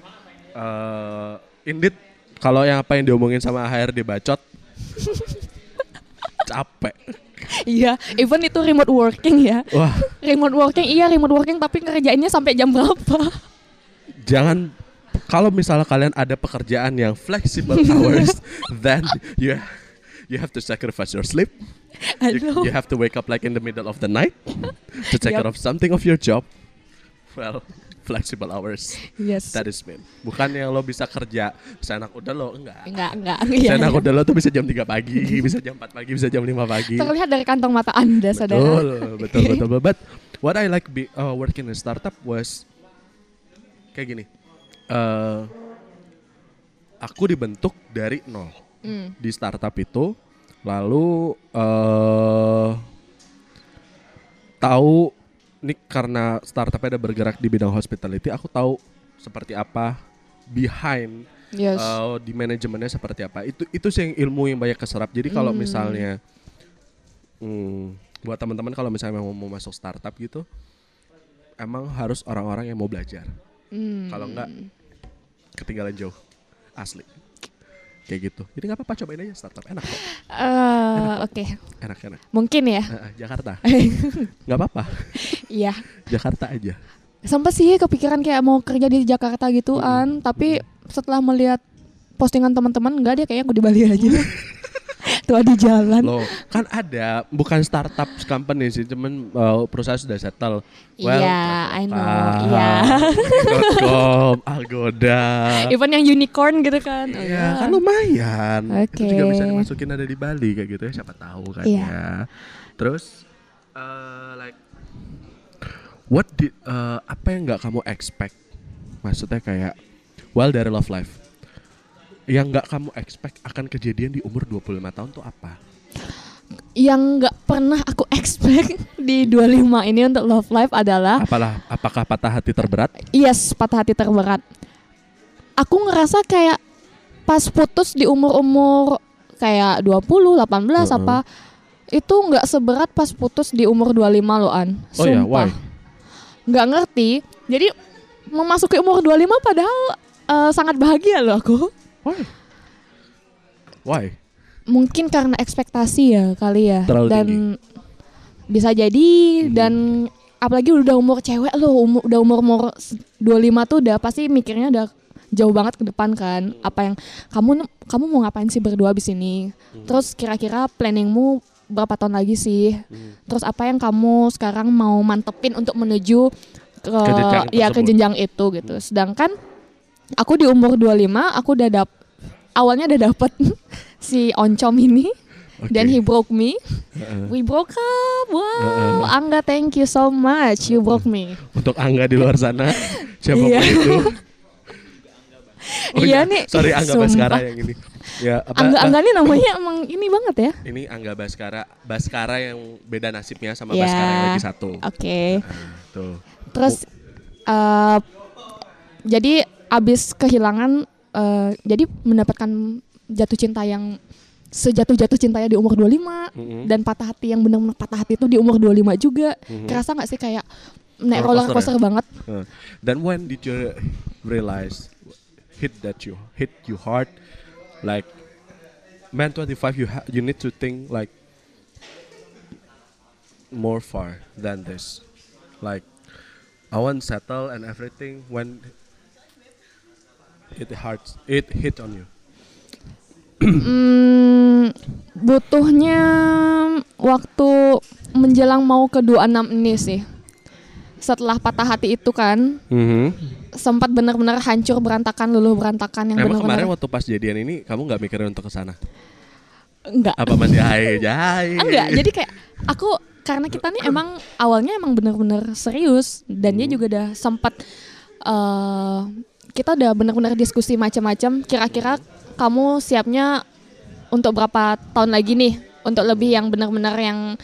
Speaker 3: Uh, indeed kalau yang apa yang diomongin sama HRD bacot capek.
Speaker 4: Iya, even itu remote working ya.
Speaker 3: Wah,
Speaker 4: Remote working iya remote working tapi ngerjainnya sampai jam berapa?
Speaker 3: jangan kalau misalnya kalian ada pekerjaan yang flexible hours then you you have to sacrifice your sleep. You, you have to wake up like in the middle of the night to take care
Speaker 4: Yep.
Speaker 3: of something of your job. Well, flexible hours.
Speaker 4: Yes.
Speaker 3: That is mean. Bukan yang lo bisa kerja seenak udah lo enggak.
Speaker 4: Enggak, enggak. Iya.
Speaker 3: Seenak udah lo tuh bisa jam 3 pagi, bisa jam 4 pagi, bisa jam 5 pagi.
Speaker 4: Terlihat dari kantong mata Anda, Saudara.
Speaker 3: Betul, betul, betul. But what I like be, uh, working in startup was kayak gini. Eh, aku dibentuk dari nol
Speaker 4: Hmm.
Speaker 3: di startup itu, lalu eh tahu nih karena startupnya ada bergerak di bidang hospitality, aku tahu seperti apa behind
Speaker 4: Yes.
Speaker 3: eh, di manajemennya seperti apa. Itu itu sih yang ilmu yang banyak keserap. Jadi kalau
Speaker 4: Hmm.
Speaker 3: misalnya hmm, buat teman-teman kalau misalnya mau, mau masuk startup gitu, emang harus orang-orang yang mau belajar.
Speaker 4: Hmm.
Speaker 3: Kalau enggak ketinggalan jauh. Asli. Kayak gitu. Jadi nggak apa-apa cobain aja startup. Enak kok.
Speaker 4: Eh, oke.
Speaker 3: Enak enak.
Speaker 4: Mungkin ya.
Speaker 3: Eh, Jakarta. nggak apa-apa.
Speaker 4: Iya.
Speaker 3: Jakarta aja.
Speaker 4: Sampai sih kepikiran kayak mau kerja di Jakarta gituan, tapi setelah melihat postingan teman-teman enggak dia kayaknya aku di Bali aja. Tuh di jalan.
Speaker 3: Loh, kan ada bukan startup company sih, cuman uh, perusahaan sudah settle.
Speaker 4: Iya, I know. Iya.
Speaker 3: .com, Agoda.
Speaker 4: Even yang unicorn gitu kan. Oh,
Speaker 3: Iya, kan lumayan. Itu
Speaker 4: Oke.
Speaker 3: juga bisa dimasukin ada di Bali kayak gitu ya, siapa tahu kan
Speaker 4: Iya.
Speaker 3: ya. Terus uh, like what did uh, apa yang nggak kamu expect? Maksudnya kayak well dari love life. Yang nggak kamu expect akan kejadian di umur 25 tahun tuh apa?
Speaker 4: Yang nggak pernah aku expect di 25 ini untuk love life adalah
Speaker 3: Apalah apakah patah hati terberat?
Speaker 4: yes, patah hati terberat. Aku ngerasa kayak pas putus di umur-umur kayak 20, 18
Speaker 3: Heeh.
Speaker 4: apa itu nggak seberat pas putus di umur 25 loh An.
Speaker 3: Oh ya,
Speaker 4: Sumpah.
Speaker 3: why?
Speaker 4: Nggak ngerti. Jadi memasuki umur 25 padahal eh, sangat bahagia loh aku.
Speaker 3: Why? Why?
Speaker 4: Mungkin karena ekspektasi ya kali ya.
Speaker 3: Terlalu
Speaker 4: dan
Speaker 3: tinggi.
Speaker 4: bisa jadi
Speaker 3: Hmm.
Speaker 4: dan apalagi udah umur cewek loh, umur, udah umur umur 25 tuh udah pasti mikirnya udah jauh banget ke depan kan. Apa yang kamu kamu mau ngapain sih berdua di sini?
Speaker 3: Hmm.
Speaker 4: Terus kira-kira planningmu berapa tahun lagi sih?
Speaker 3: Hmm.
Speaker 4: Terus apa yang kamu sekarang mau mantepin untuk menuju ke,
Speaker 3: jenjang
Speaker 4: ya ke jenjang itu gitu. Sedangkan aku di umur 25 aku udah dap awalnya udah dapet si oncom ini
Speaker 3: Oke.
Speaker 4: dan he broke me.
Speaker 3: Heeh.
Speaker 4: We broke up. Wow,
Speaker 3: Heeh.
Speaker 4: Angga thank you so much. You broke me.
Speaker 3: Untuk Angga di luar sana, siapa pun
Speaker 4: Iya.
Speaker 3: itu. Oh
Speaker 4: Iya
Speaker 3: ya,
Speaker 4: nih,
Speaker 3: Sorry Angga
Speaker 4: sumpah.
Speaker 3: Baskara yang ini. Ya, apa,
Speaker 4: Angga Angga ini namanya emang ini banget ya.
Speaker 3: ini Angga Baskara, Baskara yang beda nasibnya sama
Speaker 4: Ya.
Speaker 3: Baskara yang lagi satu.
Speaker 4: Oke.
Speaker 3: Nah, tuh.
Speaker 4: Terus eh jadi abis kehilangan eh, jadi mendapatkan jatuh cinta yang sejatuh-jatuh cintanya di umur 25
Speaker 3: Mm-mm.
Speaker 4: dan patah hati yang benar-benar patah hati itu di umur 25 juga. Kerasa nggak sih kayak naik roller
Speaker 3: Roller coaster
Speaker 4: coaster banget?
Speaker 3: Uh, then when did you realize hit that you hit you hard like man 25 you ha- you need to think like more far than this like I want settle and everything when it hurts it hit on you
Speaker 4: Hmm, butuhnya waktu menjelang mau ke 26 ini sih. Setelah patah hati itu kan, sempat benar-benar hancur berantakan, luluh berantakan yang
Speaker 3: Emang kemarin
Speaker 4: benar-benar
Speaker 3: waktu pas jadian ini kamu nggak mikirin untuk ke sana?
Speaker 4: enggak.
Speaker 3: Apa masih hai jahai?
Speaker 4: Enggak, jadi kayak aku karena kita nih emang awalnya emang benar-benar serius dan dia juga udah sempat eh kita udah benar-benar diskusi macam-macam. Kira-kira kamu siapnya untuk berapa tahun lagi nih untuk lebih yang benar-benar yang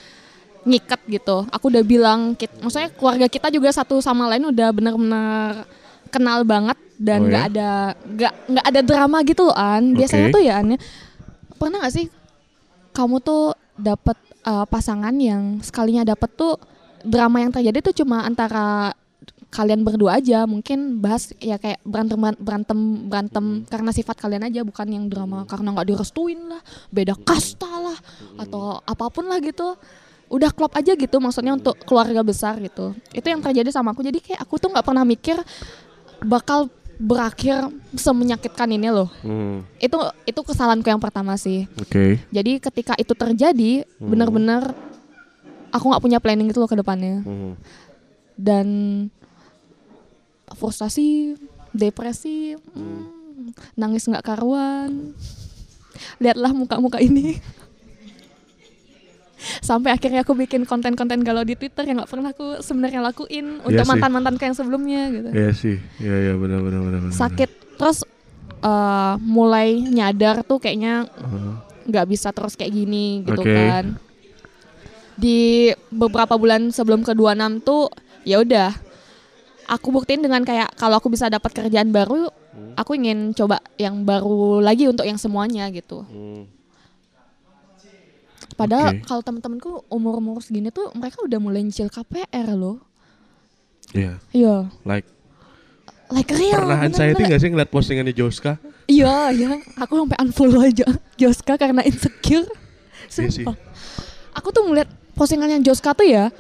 Speaker 4: ngikat gitu. Aku udah bilang, kit, maksudnya keluarga kita juga satu sama lain udah benar-benar kenal banget dan
Speaker 3: Oh
Speaker 4: nggak
Speaker 3: ya?
Speaker 4: ada nggak nggak ada drama gitu loh an. Biasanya
Speaker 3: Oke.
Speaker 4: tuh ya an ya, pernah nggak sih kamu tuh dapat uh, pasangan yang sekalinya dapat tuh drama yang terjadi tuh cuma antara kalian berdua aja mungkin bahas ya kayak berantem berantem berantem karena sifat kalian aja bukan yang drama karena nggak direstuin lah beda kasta lah atau apa pun lah gitu. Udah klop aja gitu maksudnya untuk keluarga besar gitu. Itu yang terjadi sama aku. Jadi kayak aku tuh nggak pernah mikir bakal berakhir semenyakitkan ini loh.
Speaker 3: Hmm,
Speaker 4: itu itu kesalahanku yang pertama sih.
Speaker 3: Oke.
Speaker 4: jadi ketika itu terjadi benar-benar aku nggak punya planning gitu loh ke depannya.
Speaker 3: Hmm.
Speaker 4: dan frustasi depresi hmm, nangis nggak karuan. Lihatlah muka-muka ini. Sampai akhirnya aku bikin konten-konten galau di Twitter yang nggak pernah aku sebenarnya lakuin untuk
Speaker 3: Iya sih.
Speaker 4: mantan-mantanku yang sebelumnya gitu.
Speaker 3: Iya sih, iya iya benar benar benar.
Speaker 4: sakit. Terus eh, mulai nyadar tuh kayaknya
Speaker 3: Uh,
Speaker 4: nggak bisa terus kayak gini gitu
Speaker 3: Oke.
Speaker 4: kan. Di beberapa bulan sebelum ke 26 tuh ya udah aku buktiin dengan kayak kalau aku bisa dapat kerjaan baru aku ingin coba yang baru lagi untuk yang semuanya gitu
Speaker 3: hmm.
Speaker 4: padahal
Speaker 3: Oke.
Speaker 4: kalau temen-temenku umur-umur segini tuh mereka udah mulai nyicil KPR loh
Speaker 3: Iya,
Speaker 4: iya
Speaker 3: like
Speaker 4: like real
Speaker 3: pernah anxiety nggak sih ngeliat postingannya Joska?
Speaker 4: Iya, iya. Aku sampai unfollow aja Joska karena insecure.
Speaker 3: Iya sih.
Speaker 4: Sumpah. Aku tuh ngeliat postingannya Joska tuh ya,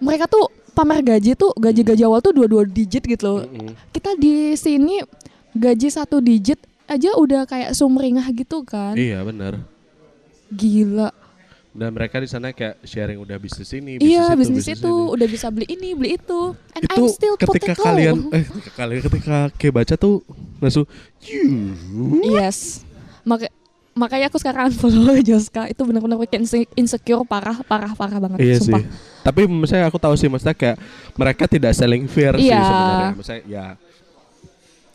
Speaker 4: mereka tuh pamer gaji tuh gaji-gaji awal tuh dua-dua digit gitu loh.
Speaker 3: Mm-mm.
Speaker 4: Kita di sini gaji satu digit aja udah kayak sumringah gitu kan.
Speaker 3: Iya benar.
Speaker 4: Gila.
Speaker 3: Dan mereka di sana kayak sharing udah bisnis ini, bisnis
Speaker 4: Iya,
Speaker 3: itu,
Speaker 4: bisnis itu
Speaker 3: ini.
Speaker 4: udah bisa beli ini, beli itu. And
Speaker 3: itu
Speaker 4: I'm still
Speaker 3: ketika
Speaker 4: potato.
Speaker 3: kalian eh ketika kalian ketika kayak baca tuh langsung you
Speaker 4: Yes. Maka makanya aku sekarang unfollow Joska itu benar-benar bikin inse- insecure parah parah parah banget
Speaker 3: Iya
Speaker 4: sumpah.
Speaker 3: sih. Tapi misalnya aku tahu sih maksudnya kayak mereka tidak selling fair sih
Speaker 4: Iya.
Speaker 3: sebenarnya. Maksudnya ya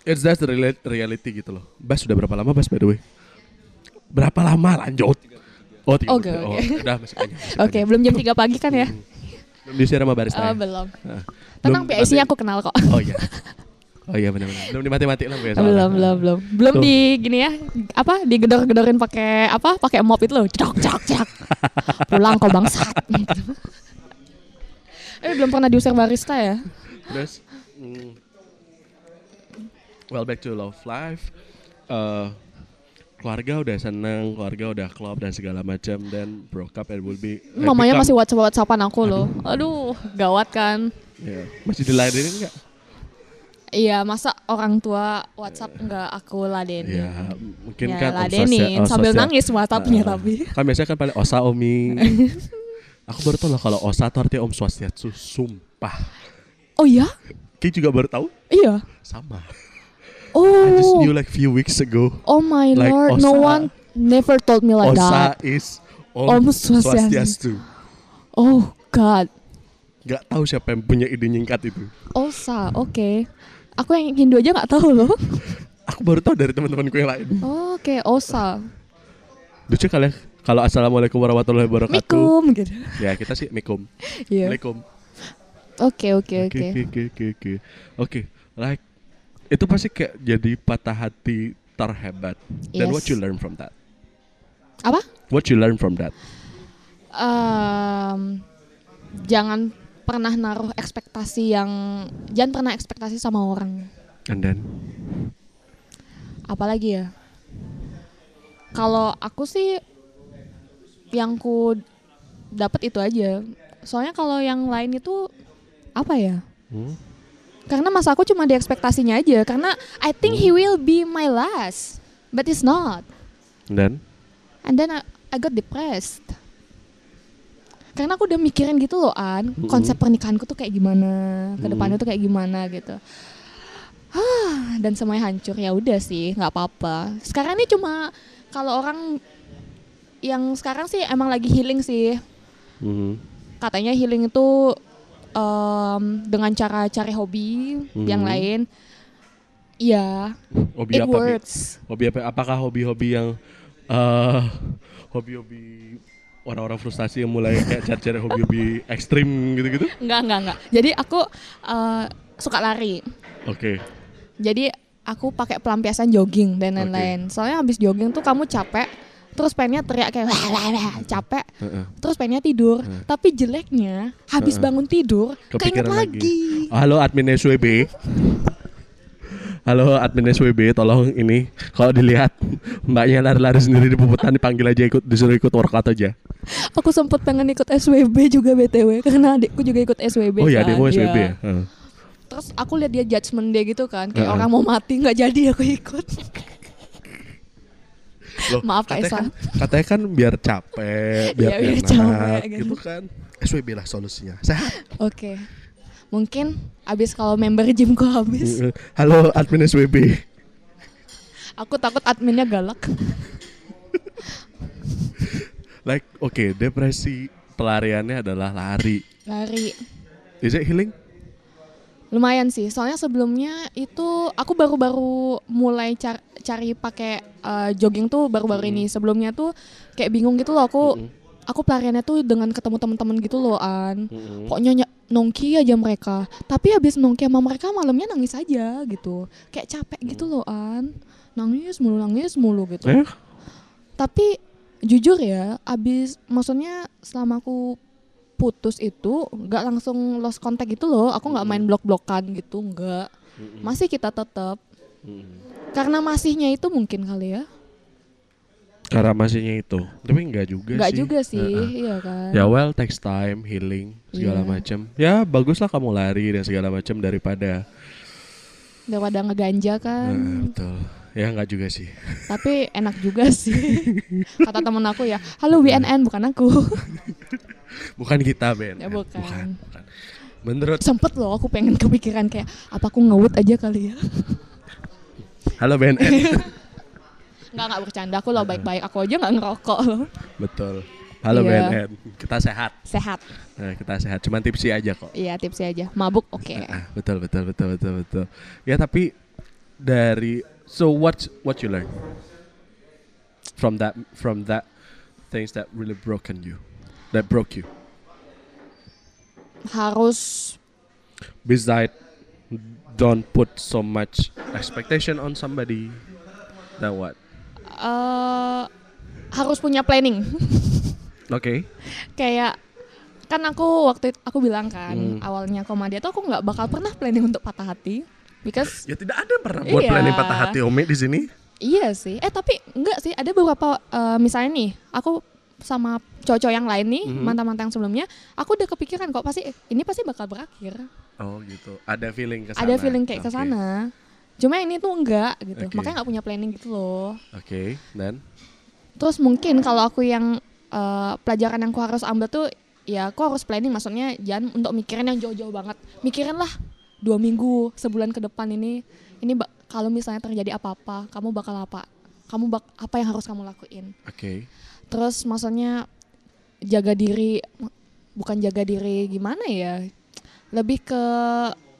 Speaker 3: It's just the reali- reality gitu loh. Bas sudah berapa lama Bas by the way? Berapa lama lanjut? Oh, tiga
Speaker 4: Oke,
Speaker 3: menit.
Speaker 4: oke.
Speaker 3: Oh, udah masih masih
Speaker 4: Oke,
Speaker 3: aja.
Speaker 4: belum jam 3 pagi kan ya?
Speaker 3: Belum di-share sama barista.
Speaker 4: Oh,
Speaker 3: ya?
Speaker 4: belum.
Speaker 3: Nah,
Speaker 4: Tenang PIC-nya aku kenal kok.
Speaker 3: Oh iya. Oh iya benar-benar. Belum dimati-mati lah ya
Speaker 4: belum
Speaker 3: soalnya.
Speaker 4: belum belum belum
Speaker 3: Tuh.
Speaker 4: di gini ya apa digedor-gedorin pakai apa pakai mop itu loh cedok cedok cedok pulang kau bangsat gitu. eh belum pernah diusir barista ya
Speaker 3: Terus mm, Well back to love life Eh, Keluarga udah seneng Keluarga udah klop dan segala macam Dan broke up and will be
Speaker 4: mamanya
Speaker 3: become-
Speaker 4: masih whatsapp whatsappan aku loh aduh gawat kan
Speaker 3: Iya. Masih diladenin nggak?
Speaker 4: Iya masa orang tua whatsapp nggak aku ladenin?
Speaker 3: Iya Mungkin
Speaker 4: ya
Speaker 3: kan om
Speaker 4: ladenin
Speaker 3: sosial- oh,
Speaker 4: sambil
Speaker 3: sosial-
Speaker 4: nangis whatsappnya
Speaker 3: Ah,
Speaker 4: tapi.
Speaker 3: Kan biasanya kan paling osa omi. Aku baru tau loh kalau osa tuh artinya om swastiastu Sumpah.
Speaker 4: Oh ya
Speaker 3: Ki juga baru tahu?
Speaker 4: Iya.
Speaker 3: Sama. I just
Speaker 4: oh.
Speaker 3: knew like few weeks ago.
Speaker 4: Oh my
Speaker 3: like
Speaker 4: lord no
Speaker 3: Osa.
Speaker 4: one never told me like
Speaker 3: Osa
Speaker 4: that.
Speaker 3: is
Speaker 4: Om
Speaker 3: Om,
Speaker 4: Swastiastu.
Speaker 3: Swastiastu.
Speaker 4: Oh god.
Speaker 3: Gak tahu siapa yang punya ide nyingkat itu.
Speaker 4: Osa, oke. Aku yang Hindu aja nggak tahu loh.
Speaker 3: Aku baru tahu dari teman-temanku yang lain
Speaker 4: Oke, Osa.
Speaker 3: Lucu kali ya Kalau Assalamualaikum warahmatullahi wabarakatuh
Speaker 4: Mikum gitu.
Speaker 3: Ya kita sih Mikum
Speaker 4: Iya.
Speaker 3: Assalamualaikum
Speaker 4: Oke, oke,
Speaker 3: Oke
Speaker 4: oke.
Speaker 3: oke oke oke Oke like Itu pasti kayak jadi patah hati terhebat Dan
Speaker 4: Yes.
Speaker 3: what you learn from that
Speaker 4: Apa?
Speaker 3: What you learn from that
Speaker 4: Em, jangan pernah naruh ekspektasi yang jangan pernah ekspektasi sama orang.
Speaker 3: And then
Speaker 4: Apalagi ya? Kalau aku sih yang ku dapat itu aja. Soalnya kalau yang lain itu apa ya?
Speaker 3: hmm?
Speaker 4: Karena mas aku cuma di ekspektasinya aja. Karena I think he will be my last, but it's not.
Speaker 3: And then
Speaker 4: And then I, I got depressed. Karena aku udah mikirin gitu loh An,
Speaker 3: Mm-mm.
Speaker 4: konsep pernikahanku tuh kayak gimana, ke
Speaker 3: Mm.
Speaker 4: depannya tuh kayak gimana gitu. Hah, dan semuanya hancur ya udah sih, nggak apa-apa. Sekarang ini cuma kalau orang yang sekarang sih emang lagi healing sih.
Speaker 3: Mhm.
Speaker 4: Katanya healing itu em, dengan cara cari hobi yang
Speaker 3: Mhm.
Speaker 4: lain. Iya,
Speaker 3: Hobi
Speaker 4: it
Speaker 3: apa
Speaker 4: works.
Speaker 3: Hobi apa? Apakah hobi-hobi yang eh hobi-hobi orang-orang frustasi yang mulai kayak cari-cari hobi-hobi ekstrim gitu-gitu?
Speaker 4: Enggak, enggak, enggak. Jadi aku eh, suka lari.
Speaker 3: Oke.
Speaker 4: Jadi aku pakai pelampiasan jogging dan lain-lain. Soalnya habis jogging tuh kamu capek, terus pengennya teriak kayak wah, wah, wah, capek,
Speaker 3: Heeh.
Speaker 4: terus pengennya tidur. Tapi jeleknya habis
Speaker 3: Heeh.
Speaker 4: bangun tidur keinget lagi.
Speaker 3: Oh, halo admin SWB. Halo admin SWB, tolong ini kalau dilihat mbaknya lari-lari sendiri di puputan dipanggil aja ikut disuruh ikut workout aja.
Speaker 4: Aku sempet pengen ikut SWB juga BTW karena adikku juga ikut SWB.
Speaker 3: Oh iya,
Speaker 4: kan.
Speaker 3: adikmu SWB
Speaker 4: Iya.
Speaker 3: ya?
Speaker 4: Terus aku lihat dia judgment day gitu kan, kayak
Speaker 3: Heeh.
Speaker 4: orang mau mati nggak jadi aku ikut.
Speaker 3: Loh,
Speaker 4: Maaf, Kak
Speaker 3: katanya kan, katanya kan biar capek, biar
Speaker 4: Iya, biar
Speaker 3: enak,
Speaker 4: capek, gitu.
Speaker 3: gitu kan. SWB lah solusinya. Sehat.
Speaker 4: Oke. Mungkin abis kalau member gymku habis,
Speaker 3: Halo admin SWB.
Speaker 4: aku takut adminnya galak.
Speaker 3: Like, oke, depresi pelariannya adalah lari.
Speaker 4: Lari.
Speaker 3: Is it healing?
Speaker 4: Lumayan sih, soalnya sebelumnya itu aku baru-baru mulai car- cari pakai uh, jogging tuh baru-baru ini. Sebelumnya tuh kayak bingung gitu loh aku.
Speaker 3: Mm-mm.
Speaker 4: Aku pelariannya tuh dengan ketemu teman-teman gitu loh an.
Speaker 3: Mm-mm.
Speaker 4: Pokoknya ny- nongki aja mereka. Tapi habis nongki sama mereka malamnya nangis aja gitu. Kayak capek gitu loh an. Nangis mulu nangis mulu gitu.
Speaker 3: Eh?
Speaker 4: Tapi jujur ya, abis maksudnya selama aku putus itu nggak langsung lost contact gitu loh. Aku nggak main blok-blokan gitu, nggak. Masih kita tetap. Karena masihnya itu mungkin kali ya.
Speaker 3: Karena masihnya itu. Tapi enggak juga
Speaker 4: Nggak
Speaker 3: sih.
Speaker 4: juga sih,
Speaker 3: Heeh.
Speaker 4: iya kan.
Speaker 3: Ya well, takes time, healing, segala
Speaker 4: Iya.
Speaker 3: macam. Ya bagus lah kamu lari dan segala macam daripada.
Speaker 4: Daripada ngeganja kan.
Speaker 3: Nah, betul. Ya enggak juga sih.
Speaker 4: Tapi enak juga sih. Kata temen aku ya, halo WNN bukan aku.
Speaker 3: Bukan kita Ben.
Speaker 4: Ya, bukan.
Speaker 3: bukan. bukan. Menurut
Speaker 4: Sempet loh aku pengen kepikiran kayak apa aku ngewut aja kali ya.
Speaker 3: Halo BNN.
Speaker 4: Nggak nggak bercanda aku loh baik-baik. Aku aja nggak ngerokok loh.
Speaker 3: betul. Halo
Speaker 4: Iya.
Speaker 3: BNN. Kita sehat.
Speaker 4: Sehat.
Speaker 3: Nah, kita sehat. Cuman tipsi aja kok.
Speaker 4: Iya tipsnya aja. Mabuk oke.
Speaker 3: Ah, betul betul betul betul betul. Ya tapi dari so what what you learn from that from that things that really broken you that broke you
Speaker 4: Harus
Speaker 3: beside don't put so much expectation on somebody then what
Speaker 4: Eh, harus punya planning.
Speaker 3: oke
Speaker 4: Kayak kan aku waktu itu aku bilang kan
Speaker 3: Hmm.
Speaker 4: awalnya koma dia tuh aku nggak bakal pernah planning untuk patah hati because
Speaker 3: ya tidak ada pernah buat
Speaker 4: Iya.
Speaker 3: planning patah hati Omi di sini
Speaker 4: iya sih eh tapi enggak sih ada beberapa eh, misalnya nih aku sama cowok-cowok yang lain nih
Speaker 3: Mhm.
Speaker 4: mantan-mantan yang sebelumnya aku udah kepikiran kok pasti ini pasti bakal berakhir
Speaker 3: oh gitu ada feeling ke sana
Speaker 4: ada feeling kayak ke
Speaker 3: Oke.
Speaker 4: Cuma ini tuh enggak gitu.
Speaker 3: Oke.
Speaker 4: makanya nggak punya planning gitu loh.
Speaker 3: Oke dan?
Speaker 4: Terus mungkin kalau aku yang eh, pelajaran yang aku harus ambil tuh ya aku harus planning. Maksudnya jangan untuk mikirin yang jauh-jauh banget. Mikirin lah dua minggu sebulan ke depan ini. Ini kalau misalnya terjadi apa-apa kamu bakal apa? Kamu bak apa yang harus kamu lakuin?
Speaker 3: Oke.
Speaker 4: Terus maksudnya jaga diri bukan jaga diri gimana ya? Lebih ke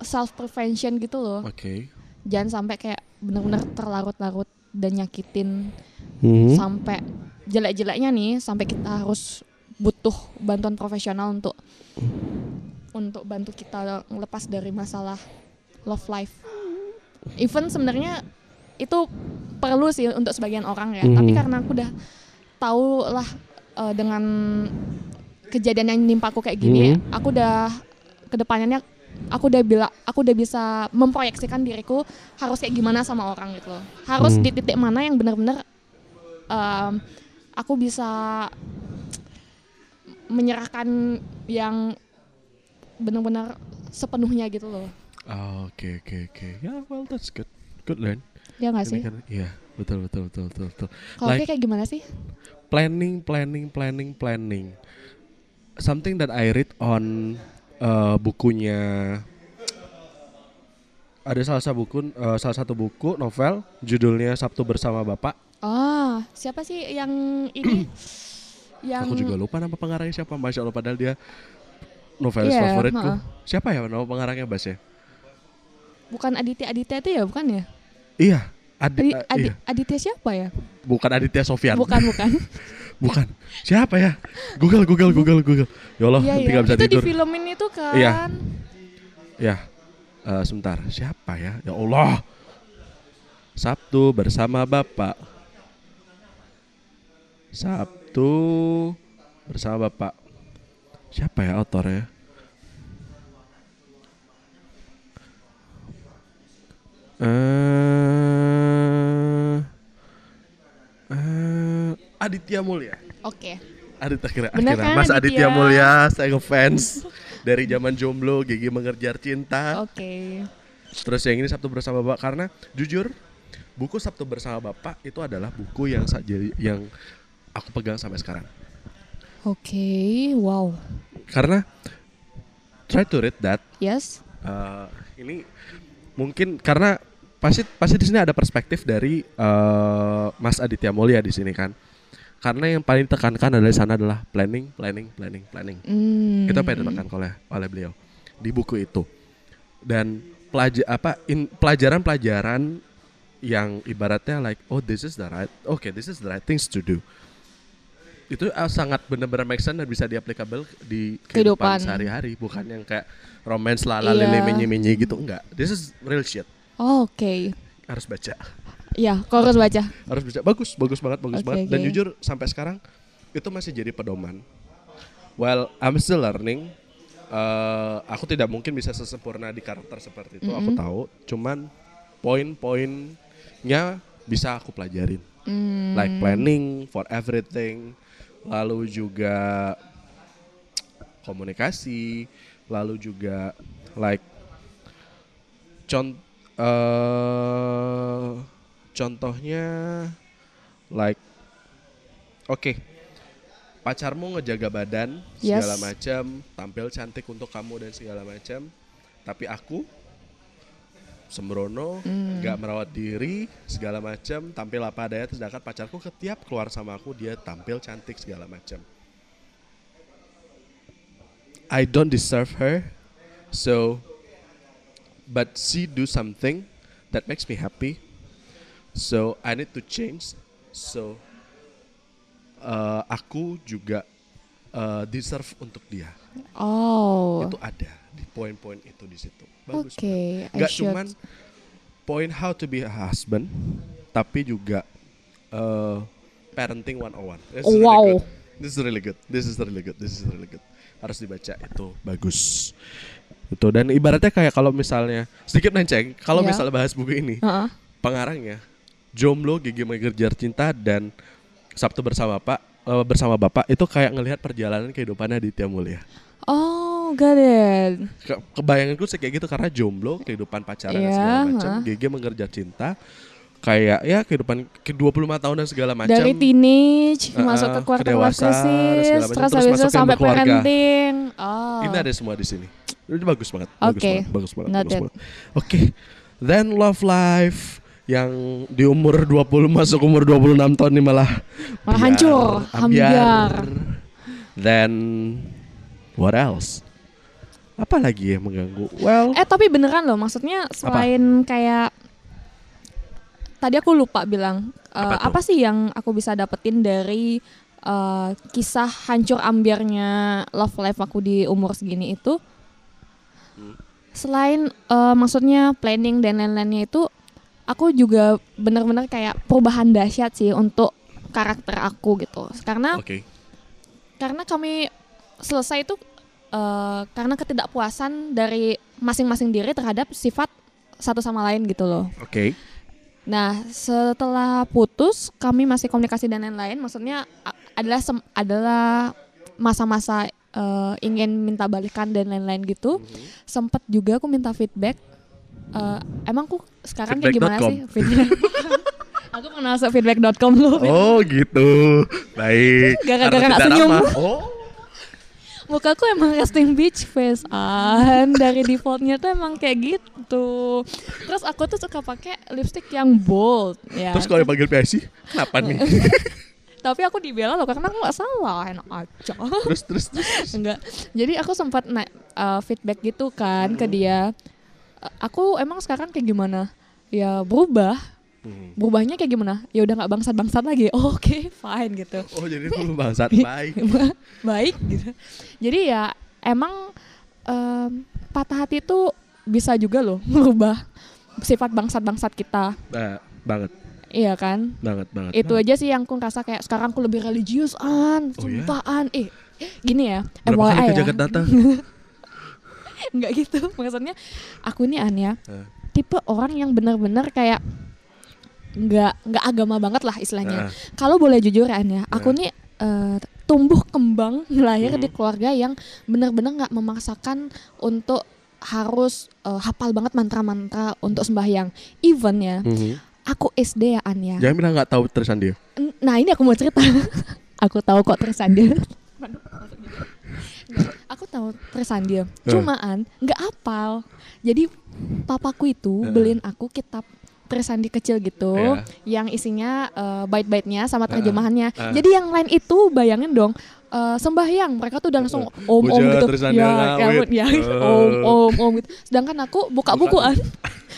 Speaker 4: self prevention gitu loh.
Speaker 3: Oke
Speaker 4: jangan sampai kayak benar-benar terlarut-larut dan nyakitin
Speaker 3: Mhm.
Speaker 4: sampai jelek-jeleknya nih sampai kita harus butuh bantuan profesional untuk untuk bantu kita lepas dari masalah love life. Even sebenarnya itu perlu sih untuk sebagian orang ya, tapi
Speaker 3: Mhm.
Speaker 4: karena aku udah tahu lah eh, dengan kejadian yang nimpa aku kayak gini,
Speaker 3: Mhm.
Speaker 4: aku udah ke depannya aku udah bila aku udah bisa memproyeksikan diriku harus kayak gimana sama orang gitu loh. Harus
Speaker 3: Hmm.
Speaker 4: di titik mana yang benar-benar em, aku bisa menyerahkan yang benar-benar sepenuhnya gitu loh.
Speaker 3: Oh, Oke oke oke. Ya well that's good. Good learn.
Speaker 4: Ya nggak sih?
Speaker 3: Iya betul betul betul betul betul.
Speaker 4: Kalau
Speaker 3: like-
Speaker 4: kayak gimana sih?
Speaker 3: Planning planning planning planning. Something that I read on uh, bukunya ada salah satu buku uh, salah satu buku novel judulnya Sabtu bersama Bapak.
Speaker 4: Oh, siapa sih yang ini? yang
Speaker 3: Aku juga lupa nama pengarangnya siapa. Masya Allah padahal dia novelis
Speaker 4: Iya,
Speaker 3: favoritku.
Speaker 4: ha-ha.
Speaker 3: Siapa ya nama pengarangnya Bas ya?
Speaker 4: bukan Aditya Aditya itu ya, bukan ya?
Speaker 3: Iya. Adi,
Speaker 4: Adi,
Speaker 3: uh,
Speaker 4: Adi-
Speaker 3: iya.
Speaker 4: Aditya siapa ya?
Speaker 3: Bukan Aditya Sofyan.
Speaker 4: Bukan, bukan.
Speaker 3: Bukan. Siapa ya? Google, Google, Google, Google. Ya Allah,
Speaker 4: Iya,
Speaker 3: nanti nggak bisa
Speaker 4: Itu
Speaker 3: tidur.
Speaker 4: di filmin itu kan.
Speaker 3: Iya. Ya, eh, sebentar. Siapa ya? Ya Allah. Sabtu bersama Bapak. Sabtu bersama Bapak. Siapa ya autornya? Eh, eh, Aditya Mulya.
Speaker 4: Oke.
Speaker 3: Adit akhirnya,
Speaker 4: Bener
Speaker 3: akhirnya.
Speaker 4: kan,
Speaker 3: Mas Aditya
Speaker 4: Aditya?
Speaker 3: Mulya, saya ngefans dari zaman jomblo, gigi mengejar cinta.
Speaker 4: Oke.
Speaker 3: Terus yang ini Sabtu bersama Bapak karena jujur buku Sabtu bersama Bapak itu adalah buku yang yang aku pegang sampai sekarang.
Speaker 4: Oke, wow.
Speaker 3: Karena try to read that
Speaker 4: Yes.
Speaker 3: uh, ini mungkin karena pasti pasti di sini ada perspektif dari uh, Mas Aditya Mulya di sini kan. Karena yang paling ditekankan adalah di sana adalah planning, planning, planning, planning.
Speaker 4: Hmm.
Speaker 3: Itu apa yang ditekankan oleh oleh beliau di buku itu. Dan pelajar apa in- pelajaran-pelajaran yang ibaratnya like oh this is the right okay this is the right things to do. Itu uh, sangat benar-benar make sense dan bisa diaplikabel di kehidupan
Speaker 4: Kehidupan.
Speaker 3: sehari-hari, bukan yang kayak romance lala
Speaker 4: Iya.
Speaker 3: lele menye-menye gitu enggak. This is real shit.
Speaker 4: Oke.
Speaker 3: Harus baca.
Speaker 4: Ya, kau harus baca.
Speaker 3: Harus baca. Bagus, bagus banget, bagus
Speaker 4: Oke,
Speaker 3: banget. Dan
Speaker 4: oke.
Speaker 3: jujur sampai sekarang itu masih jadi pedoman. Well, I'm still learning. Eh, aku tidak mungkin bisa sesempurna di karakter seperti itu. Aku
Speaker 4: Mm-mm.
Speaker 3: tahu. Cuman poin-poinnya bisa aku pelajarin.
Speaker 4: Hmm.
Speaker 3: Like planning for everything, lalu juga komunikasi, lalu juga like con eh contohnya like oke pacarmu ngejaga badan
Speaker 4: Yes.
Speaker 3: segala macam tampil cantik untuk kamu dan segala macam tapi aku sembrono
Speaker 4: Hmm.
Speaker 3: nggak merawat diri segala macam tampil apa adanya sedangkan pacarku setiap keluar sama aku dia tampil cantik segala macam I don't deserve her so but she do something that makes me happy so I need to change so uh, aku juga uh, deserve untuk dia.
Speaker 4: Oh.
Speaker 3: Itu ada di poin-poin itu di situ. Bagus.
Speaker 4: Oke, I
Speaker 3: Gak
Speaker 4: should-
Speaker 3: cuman poin how to be a husband, tapi juga uh, parenting 101. This is really
Speaker 4: Wow.
Speaker 3: good. This is really good. This is really good. This is really good. Harus dibaca itu bagus. Itu dan ibaratnya kayak kalau misalnya sedikit menceng, kalau
Speaker 4: Iya.
Speaker 3: misalnya bahas buku ini,
Speaker 4: Heeh.
Speaker 3: pengarangnya Jomblo Gigi Mengejar Cinta dan Sabtu bersama Pak eh, bersama Bapak itu kayak ngelihat perjalanan kehidupannya di Tia Mulia.
Speaker 4: Oh, got it.
Speaker 3: Ke kebayanganku sih kayak gitu karena jomblo, kehidupan pacaran dan
Speaker 4: Iya,
Speaker 3: segala macam,
Speaker 4: ha.
Speaker 3: GG mengejar cinta. Kayak ya kehidupan ke 25 tahun dan segala macam.
Speaker 4: Dari teenage
Speaker 3: Uh-uh,
Speaker 4: masuk ke crisis,
Speaker 3: segala macam,
Speaker 4: terus habis itu sampai parenting. Oh.
Speaker 3: Ini ada semua di sini. Ini bagus banget. Bagus
Speaker 4: Oke.
Speaker 3: banget. Bagus banget. Bagus banget. Oke. Then love life yang di umur 20 masuk umur 26 tahun ini malah
Speaker 4: Malah
Speaker 3: biar,
Speaker 4: hancur, hambiar.
Speaker 3: Then what else? Apa lagi yang mengganggu? Well,
Speaker 4: Eh tapi beneran loh, maksudnya selain kayak tadi aku lupa bilang eh,
Speaker 3: Apa
Speaker 4: apa,
Speaker 3: tuh?
Speaker 4: sih yang aku bisa dapetin dari eh, kisah hancur ambiarnya love life aku di umur segini itu.
Speaker 3: Hmm.
Speaker 4: Selain eh, maksudnya planning dan lain-lainnya itu, aku juga bener-bener kayak perubahan dahsyat sih untuk karakter aku gitu. Karena
Speaker 3: oke.
Speaker 4: karena kami selesai itu eh, karena ketidakpuasan dari masing-masing diri terhadap sifat satu sama lain gitu loh.
Speaker 3: Oke.
Speaker 4: Nah setelah putus kami masih komunikasi dan lain-lain. Maksudnya adalah sem- adalah masa-masa eh, ingin minta balikan dan lain-lain gitu. Sempet juga aku minta feedback. Eh, emang aku sekarang kayak gimana
Speaker 3: Feedback.com.
Speaker 4: sih feedback? aku pernah masuk feedback.com dulu.
Speaker 3: Oh gitu. Baik.
Speaker 4: Gara-gara
Speaker 3: tidak
Speaker 4: senyum.
Speaker 3: Oh.
Speaker 4: Mukaku emang resting beach face an dari defaultnya tuh emang kayak gitu. Terus aku tuh suka pakai lipstick yang bold ya.
Speaker 3: Terus kalau dipanggil PSI, kenapa nih?
Speaker 4: Tapi aku dibela loh karena aku nggak salah enak aja.
Speaker 3: terus terus terus.
Speaker 4: Enggak. Jadi aku sempat naik uh, feedback gitu kan ke dia. Aku emang sekarang kayak gimana? Ya berubah.
Speaker 3: Hmm.
Speaker 4: Berubahnya kayak gimana? Ya udah nggak bangsat-bangsat lagi. Oh, Oke, fine gitu.
Speaker 3: Oh jadi itu bangsat baik.
Speaker 4: baik gitu. Jadi ya emang em, patah hati itu bisa juga loh merubah sifat bangsat-bangsat kita.
Speaker 3: Nah, banget,
Speaker 4: Iya kan?
Speaker 3: banget, banget.
Speaker 4: Itu
Speaker 3: banget.
Speaker 4: aja sih yang aku ngerasa kayak sekarang aku lebih religius an,
Speaker 3: Oh ya?
Speaker 4: sumpahan. Eh, gini ya,
Speaker 3: Berapa kali
Speaker 4: FYI
Speaker 3: ke
Speaker 4: ya.
Speaker 3: Jakarta?
Speaker 4: Enggak gitu. Maksudnya aku ini an ya.
Speaker 3: Eh.
Speaker 4: Tipe orang yang benar-benar kayak nggak nggak agama banget lah istilahnya.
Speaker 3: Ah.
Speaker 4: Kalau boleh jujur ya, An, ya, aku nih eh, tumbuh kembang lahir di keluarga yang benar-benar nggak memaksakan untuk harus eh, hafal banget mantra-mantra untuk sembahyang. Even ya,
Speaker 3: Mhm.
Speaker 4: aku SD ya An ya.
Speaker 3: Jangan bilang nggak tahu terusan dia.
Speaker 4: N- Nah ini aku mau cerita. aku tahu kok. Nggak, aku tahu tersandir.
Speaker 3: Eh.
Speaker 4: Cumaan nggak apal. Jadi papaku itu
Speaker 3: Eh.
Speaker 4: beliin aku kitab tersandi kecil gitu
Speaker 3: Iya.
Speaker 4: yang isinya eh, bait-baitnya sama terjemahannya.
Speaker 3: Eh.
Speaker 4: Jadi yang lain itu bayangin dong eh, sembahyang mereka tuh udah langsung om om gitu.
Speaker 3: Trisandi
Speaker 4: Ya,
Speaker 3: Langit.
Speaker 4: ya, ya, om om om gitu. Sedangkan aku buka bukuan.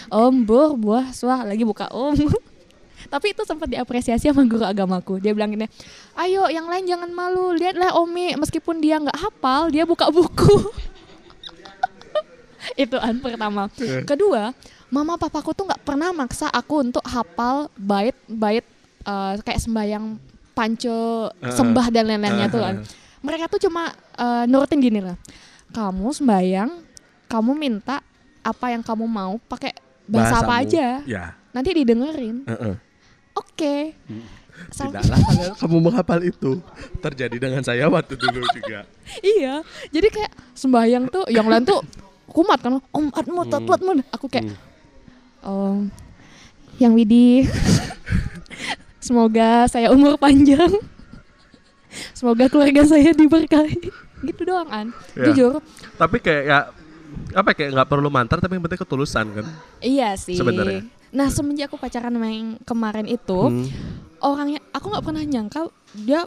Speaker 4: om bur buah suah lagi buka om. Tapi itu sempat diapresiasi sama guru agamaku. Dia bilang gini, ayo yang lain jangan malu, lihatlah Omi meskipun dia nggak hafal, dia buka buku. itu an pertama. Kedua, mama papaku tuh nggak pernah maksa aku untuk hafal bait-bait eh, kayak sembayang panco sembah dan lain-lainnya tuh kan. Mereka tuh cuma eh, nurutin gini lah. Kamu sembayang, kamu minta apa yang kamu mau pakai bahasa apa
Speaker 3: Bahasamu.
Speaker 4: aja.
Speaker 3: Ya.
Speaker 4: Nanti didengerin.
Speaker 3: Heeh.
Speaker 4: Oke. Sam-
Speaker 3: Tidaklah kalian kamu menghafal itu terjadi dengan saya waktu dulu juga.
Speaker 4: iya. Jadi kayak sembahyang tuh yang lain tuh kumat kan. Om atmu
Speaker 3: Hmm.
Speaker 4: tatwatmu. Aku kayak Om yang Widi. Semoga saya umur panjang. Semoga keluarga saya diberkahi. Gitu doang an.
Speaker 3: Ya.
Speaker 4: Jujur.
Speaker 3: Tapi kayak ya apa kayak nggak perlu mantra tapi yang penting ketulusan kan.
Speaker 4: Iya sih.
Speaker 3: Sebenarnya.
Speaker 4: Nah semenjak aku pacaran sama yang kemarin itu,
Speaker 3: Hmm.
Speaker 4: orangnya aku nggak pernah nyangka dia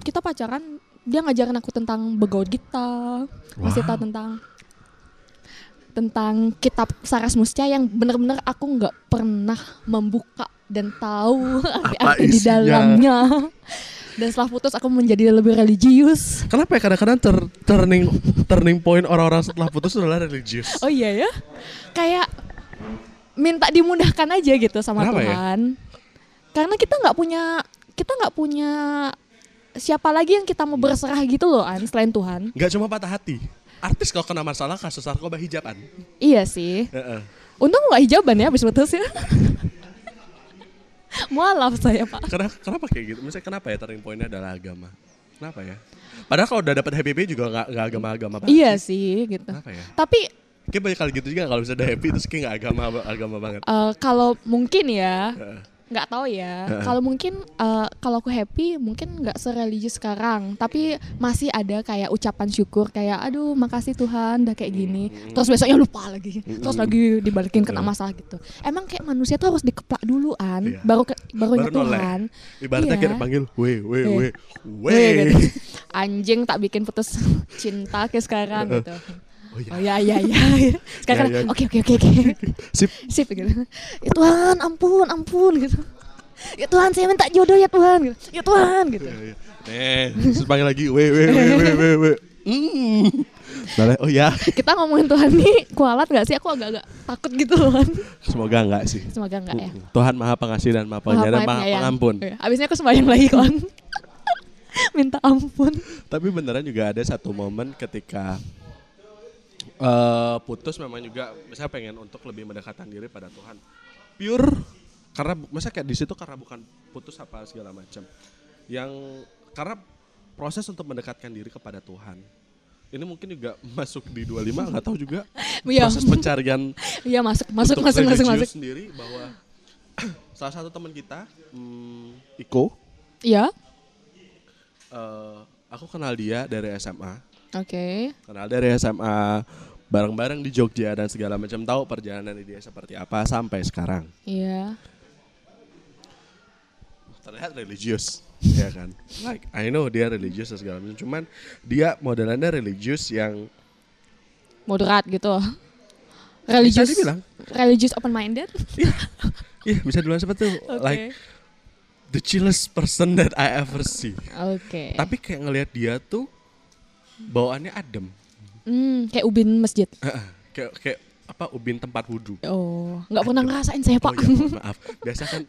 Speaker 4: kita pacaran dia ngajarin aku tentang begaut gita, masih
Speaker 3: Wow.
Speaker 4: tahu tentang tentang kitab Saras Musca yang benar-benar aku nggak pernah membuka dan tahu arti-arti di dalamnya. Dan setelah putus aku menjadi lebih religius.
Speaker 3: Kenapa ya kadang-kadang ter- turning turning point orang-orang setelah putus adalah religius?
Speaker 4: Oh iya ya. Kayak minta dimudahkan aja gitu sama
Speaker 3: Kenapa ya?
Speaker 4: Tuhan. Karena kita nggak punya kita nggak punya siapa lagi yang kita mau berserah gitu loh An selain Tuhan.
Speaker 3: Nggak cuma patah hati. Artis kalau kena masalah kasus narkoba hijaban.
Speaker 4: Iya sih.
Speaker 3: Heeh.
Speaker 4: Untung nggak hijaban ya habis putus ya. Mualaf saya pak.
Speaker 3: Kenapa, kenapa kayak gitu? Misalnya kenapa ya turning pointnya adalah agama? Kenapa ya? Padahal kalau udah dapat happy juga nggak nggak agama-agama banget.
Speaker 4: Iya sih gitu.
Speaker 3: Kenapa ya?
Speaker 4: Tapi
Speaker 3: Kayak banyak kali gitu juga kalau udah happy terus kayak nggak agama agama banget.
Speaker 4: eh, kalau mungkin ya nggak tahu ya. Kalau mungkin eh, kalau aku happy mungkin nggak sereligius sekarang, tapi masih ada kayak ucapan syukur kayak aduh makasih Tuhan udah kayak gini. Terus besoknya lupa lagi. Terus lagi dibalikin kena masalah gitu. Emang kayak manusia tuh harus dikeplak duluan
Speaker 3: Iya.
Speaker 4: baru ke, baru,
Speaker 3: noleh.
Speaker 4: Tuhan.
Speaker 3: Ibaratnya
Speaker 4: Iya.
Speaker 3: kayak dipanggil, weh, weh,
Speaker 4: Eh.
Speaker 3: weh,
Speaker 4: Weh,
Speaker 3: weh.
Speaker 4: gitu. Anjing tak bikin putus cinta kayak sekarang gitu.
Speaker 3: Oh iya.
Speaker 4: Oh ya ya ya. Sekarang
Speaker 3: Ya, ya.
Speaker 4: oke oke oke oke.
Speaker 3: Sip.
Speaker 4: Sip gitu. Ya Tuhan, ampun, ampun gitu. Ya Tuhan, saya minta jodoh ya Tuhan gitu. Ya Tuhan gitu.
Speaker 3: Iya, iya. Nih, terus panggil lagi, weh, weh, weh, weh, weh. Hmm. Nah, oh ya,
Speaker 4: Kita ngomongin Tuhan nih kualat gak sih? Aku agak-agak takut gitu loh kan.
Speaker 3: semoga enggak sih.
Speaker 4: Semoga enggak ya.
Speaker 3: Tuhan maha pengasih dan maha dan maha
Speaker 4: penyayang.
Speaker 3: pengampun.
Speaker 4: Iya, Abisnya aku sembahyang lagi kan. Minta ampun.
Speaker 3: Tapi beneran juga ada satu momen ketika eh putus memang juga saya pengen untuk lebih mendekatkan diri pada Tuhan. Pure karena masa kayak di situ karena bukan putus apa segala macam. Yang karena proses untuk mendekatkan diri kepada Tuhan. Ini mungkin juga masuk di 25 nggak tahu juga
Speaker 4: Iya.
Speaker 3: proses pencarian
Speaker 4: Iya masuk masuk masuk masuk masuk.
Speaker 3: sendiri bahwa salah satu teman kita hmm, Iko
Speaker 4: Iya.
Speaker 3: eh, aku kenal dia dari SMA
Speaker 4: Oke.
Speaker 3: kenal dari SMA bareng-bareng di Jogja dan segala macam tahu perjalanan dia seperti apa sampai sekarang
Speaker 4: Iya.
Speaker 3: terlihat religius ya kan like I know dia religius dan segala macam cuman dia modelannya religius yang
Speaker 4: Moderat gitu. Religious.
Speaker 3: dibilang.
Speaker 4: Religious open minded.
Speaker 3: iya bisa dibilang seperti itu
Speaker 4: Oke.
Speaker 3: like the chillest person that I ever see
Speaker 4: Oke.
Speaker 3: tapi kayak ngelihat dia tuh bawaannya adem
Speaker 4: Hmm, kayak ubin masjid.
Speaker 3: Heeh, kayak kayak apa ubin tempat wudhu
Speaker 4: Oh, nggak pernah ngerasain saya
Speaker 3: Oh
Speaker 4: pak.
Speaker 3: iya, mohon maaf. Biasa kan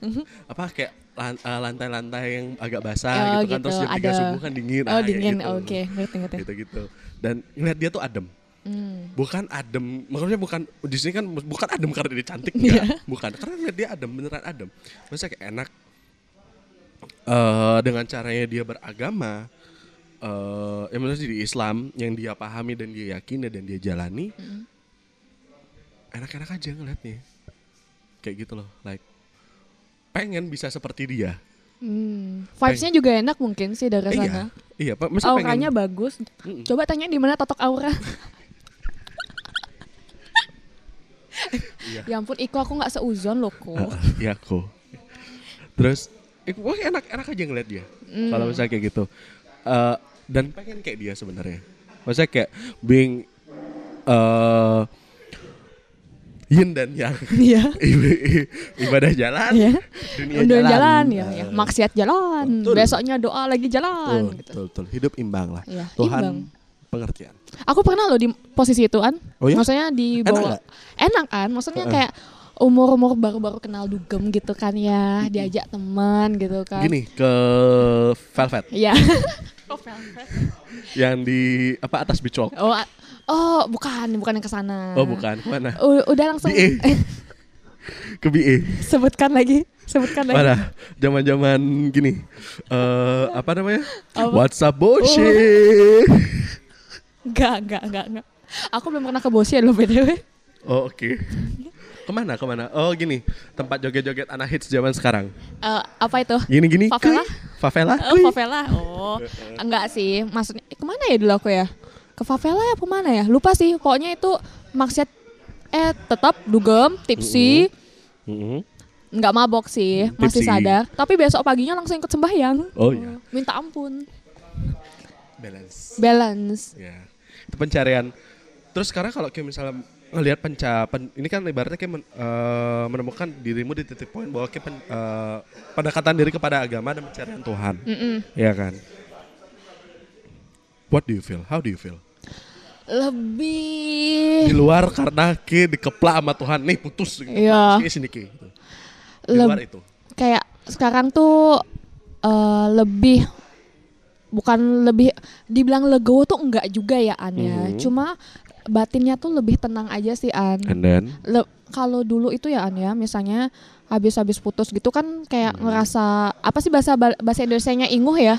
Speaker 3: apa kayak eh, lantai-lantai yang agak basah
Speaker 4: Oh,
Speaker 3: gitu kan terus
Speaker 4: gitu,
Speaker 3: jam 3
Speaker 4: ada-
Speaker 3: subuh kan dingin.
Speaker 4: Oh
Speaker 3: ah,
Speaker 4: dingin,
Speaker 3: gitu.
Speaker 4: oke, ngerti ngerti.
Speaker 3: Gitu-gitu. Dan ngeliat dia tuh adem.
Speaker 4: Hmm.
Speaker 3: Bukan adem, maksudnya bukan di sini kan bukan adem karena dia cantik
Speaker 4: Iya.
Speaker 3: enggak, bukan. Karena ngeliat dia adem, beneran adem. Maksudnya kayak enak eh dengan caranya dia beragama eh yang maksudnya di Islam yang dia pahami dan dia yakini dan dia jalani enak-enak aja ngeliatnya kayak gitu loh like pengen bisa seperti dia
Speaker 4: Hmm. Vibes-nya juga enak mungkin sih dari
Speaker 3: Eh,
Speaker 4: sana.
Speaker 3: iya iya pak
Speaker 4: Auranya
Speaker 3: pengen
Speaker 4: bagus.
Speaker 3: Mm-mm.
Speaker 4: Coba tanya di mana totok aura.
Speaker 3: Iya.
Speaker 4: ya ampun, Iko aku nggak seuzon loh kok.
Speaker 3: Heeh, iya kok terus eh, wah enak enak aja ngeliat dia
Speaker 4: Hmm.
Speaker 3: kalau misalnya kayak gitu Eh, dan pengen kayak dia sebenarnya maksudnya kayak being eh yin dan yang
Speaker 4: Iya.
Speaker 3: Iba- ibadah jalan
Speaker 4: Iya.
Speaker 3: dunia
Speaker 4: Udah
Speaker 3: jalan,
Speaker 4: jalan, ya, ya. Maksiat jalan.
Speaker 3: Betul.
Speaker 4: Besoknya doa lagi jalan.
Speaker 3: betul,
Speaker 4: gitu.
Speaker 3: betul, betul. hidup imbang lah
Speaker 4: Iya,
Speaker 3: Tuhan
Speaker 4: imbang.
Speaker 3: pengertian
Speaker 4: Aku pernah loh di posisi itu kan.
Speaker 3: Oh ya?
Speaker 4: Maksudnya di
Speaker 3: Enak
Speaker 4: bawah.
Speaker 3: nggak?
Speaker 4: Enak kan? Maksudnya
Speaker 3: Heeh.
Speaker 4: kayak umur-umur baru-baru kenal dugem gitu kan ya, diajak teman gitu kan.
Speaker 3: gini ke velvet
Speaker 4: Iya.
Speaker 3: yang di apa atas bicok
Speaker 4: oh, a- oh, bukan, bukan yang ke sana.
Speaker 3: oh bukan ke mana
Speaker 4: U- udah langsung
Speaker 3: BE. ke BE
Speaker 4: sebutkan lagi, sebutkan lagi.
Speaker 3: Mana? Zaman-zaman gini. eh apa namanya?
Speaker 4: Apa?
Speaker 3: WhatsApp bullshit.
Speaker 4: Enggak, enggak, enggak, enggak. Aku belum pernah ke Bosya loh BTW.
Speaker 3: Oh, oke. Ke mana? Ke mana? Oh gini, tempat joget-joget anak hits zaman sekarang.
Speaker 4: Eh, apa itu?
Speaker 3: Gini-gini.
Speaker 4: Favela?
Speaker 3: kuy. Favela.
Speaker 4: Oh,
Speaker 3: kuy.
Speaker 4: favela. Oh, enggak sih. Maksudnya eh, ke mana ya dulu aku ya? Ke favela ya ke mana ya? Lupa sih. Pokoknya itu maksiat eh tetap dugem, tipsi,
Speaker 3: Mm-mm.
Speaker 4: nggak mabok sih, masih
Speaker 3: Tipsi.
Speaker 4: sadar. Tapi besok paginya langsung ikut sembahyang.
Speaker 3: Oh iya.
Speaker 4: Minta ampun.
Speaker 3: Balance.
Speaker 4: Balance.
Speaker 3: Ya. Itu pencarian. Terus sekarang kalau kayak misalnya ngelihat pencapan ini kan ibaratnya kayak men- eh, menemukan dirimu di titik poin bahwa kayak pen- eh, pendekatan diri kepada agama dan pencarian Tuhan.
Speaker 4: Mm-mm.
Speaker 3: Iya kan? What do you feel? How do you feel?
Speaker 4: Lebih
Speaker 3: Di luar karena ki dikeplak sama Tuhan nih putus gitu.
Speaker 4: Iya.
Speaker 3: Sini sini ki. gitu. Di
Speaker 4: Leb-
Speaker 3: luar itu.
Speaker 4: kayak sekarang tuh eh, lebih bukan lebih dibilang legowo tuh enggak juga ya An ya.
Speaker 3: Mhm.
Speaker 4: Cuma batinnya tuh lebih tenang aja sih An.
Speaker 3: And then
Speaker 4: Le- kalau dulu itu ya An ya, misalnya habis-habis putus gitu kan kayak
Speaker 3: Hmm.
Speaker 4: ngerasa apa sih bahasa bahasa Indonesianya inguh ya?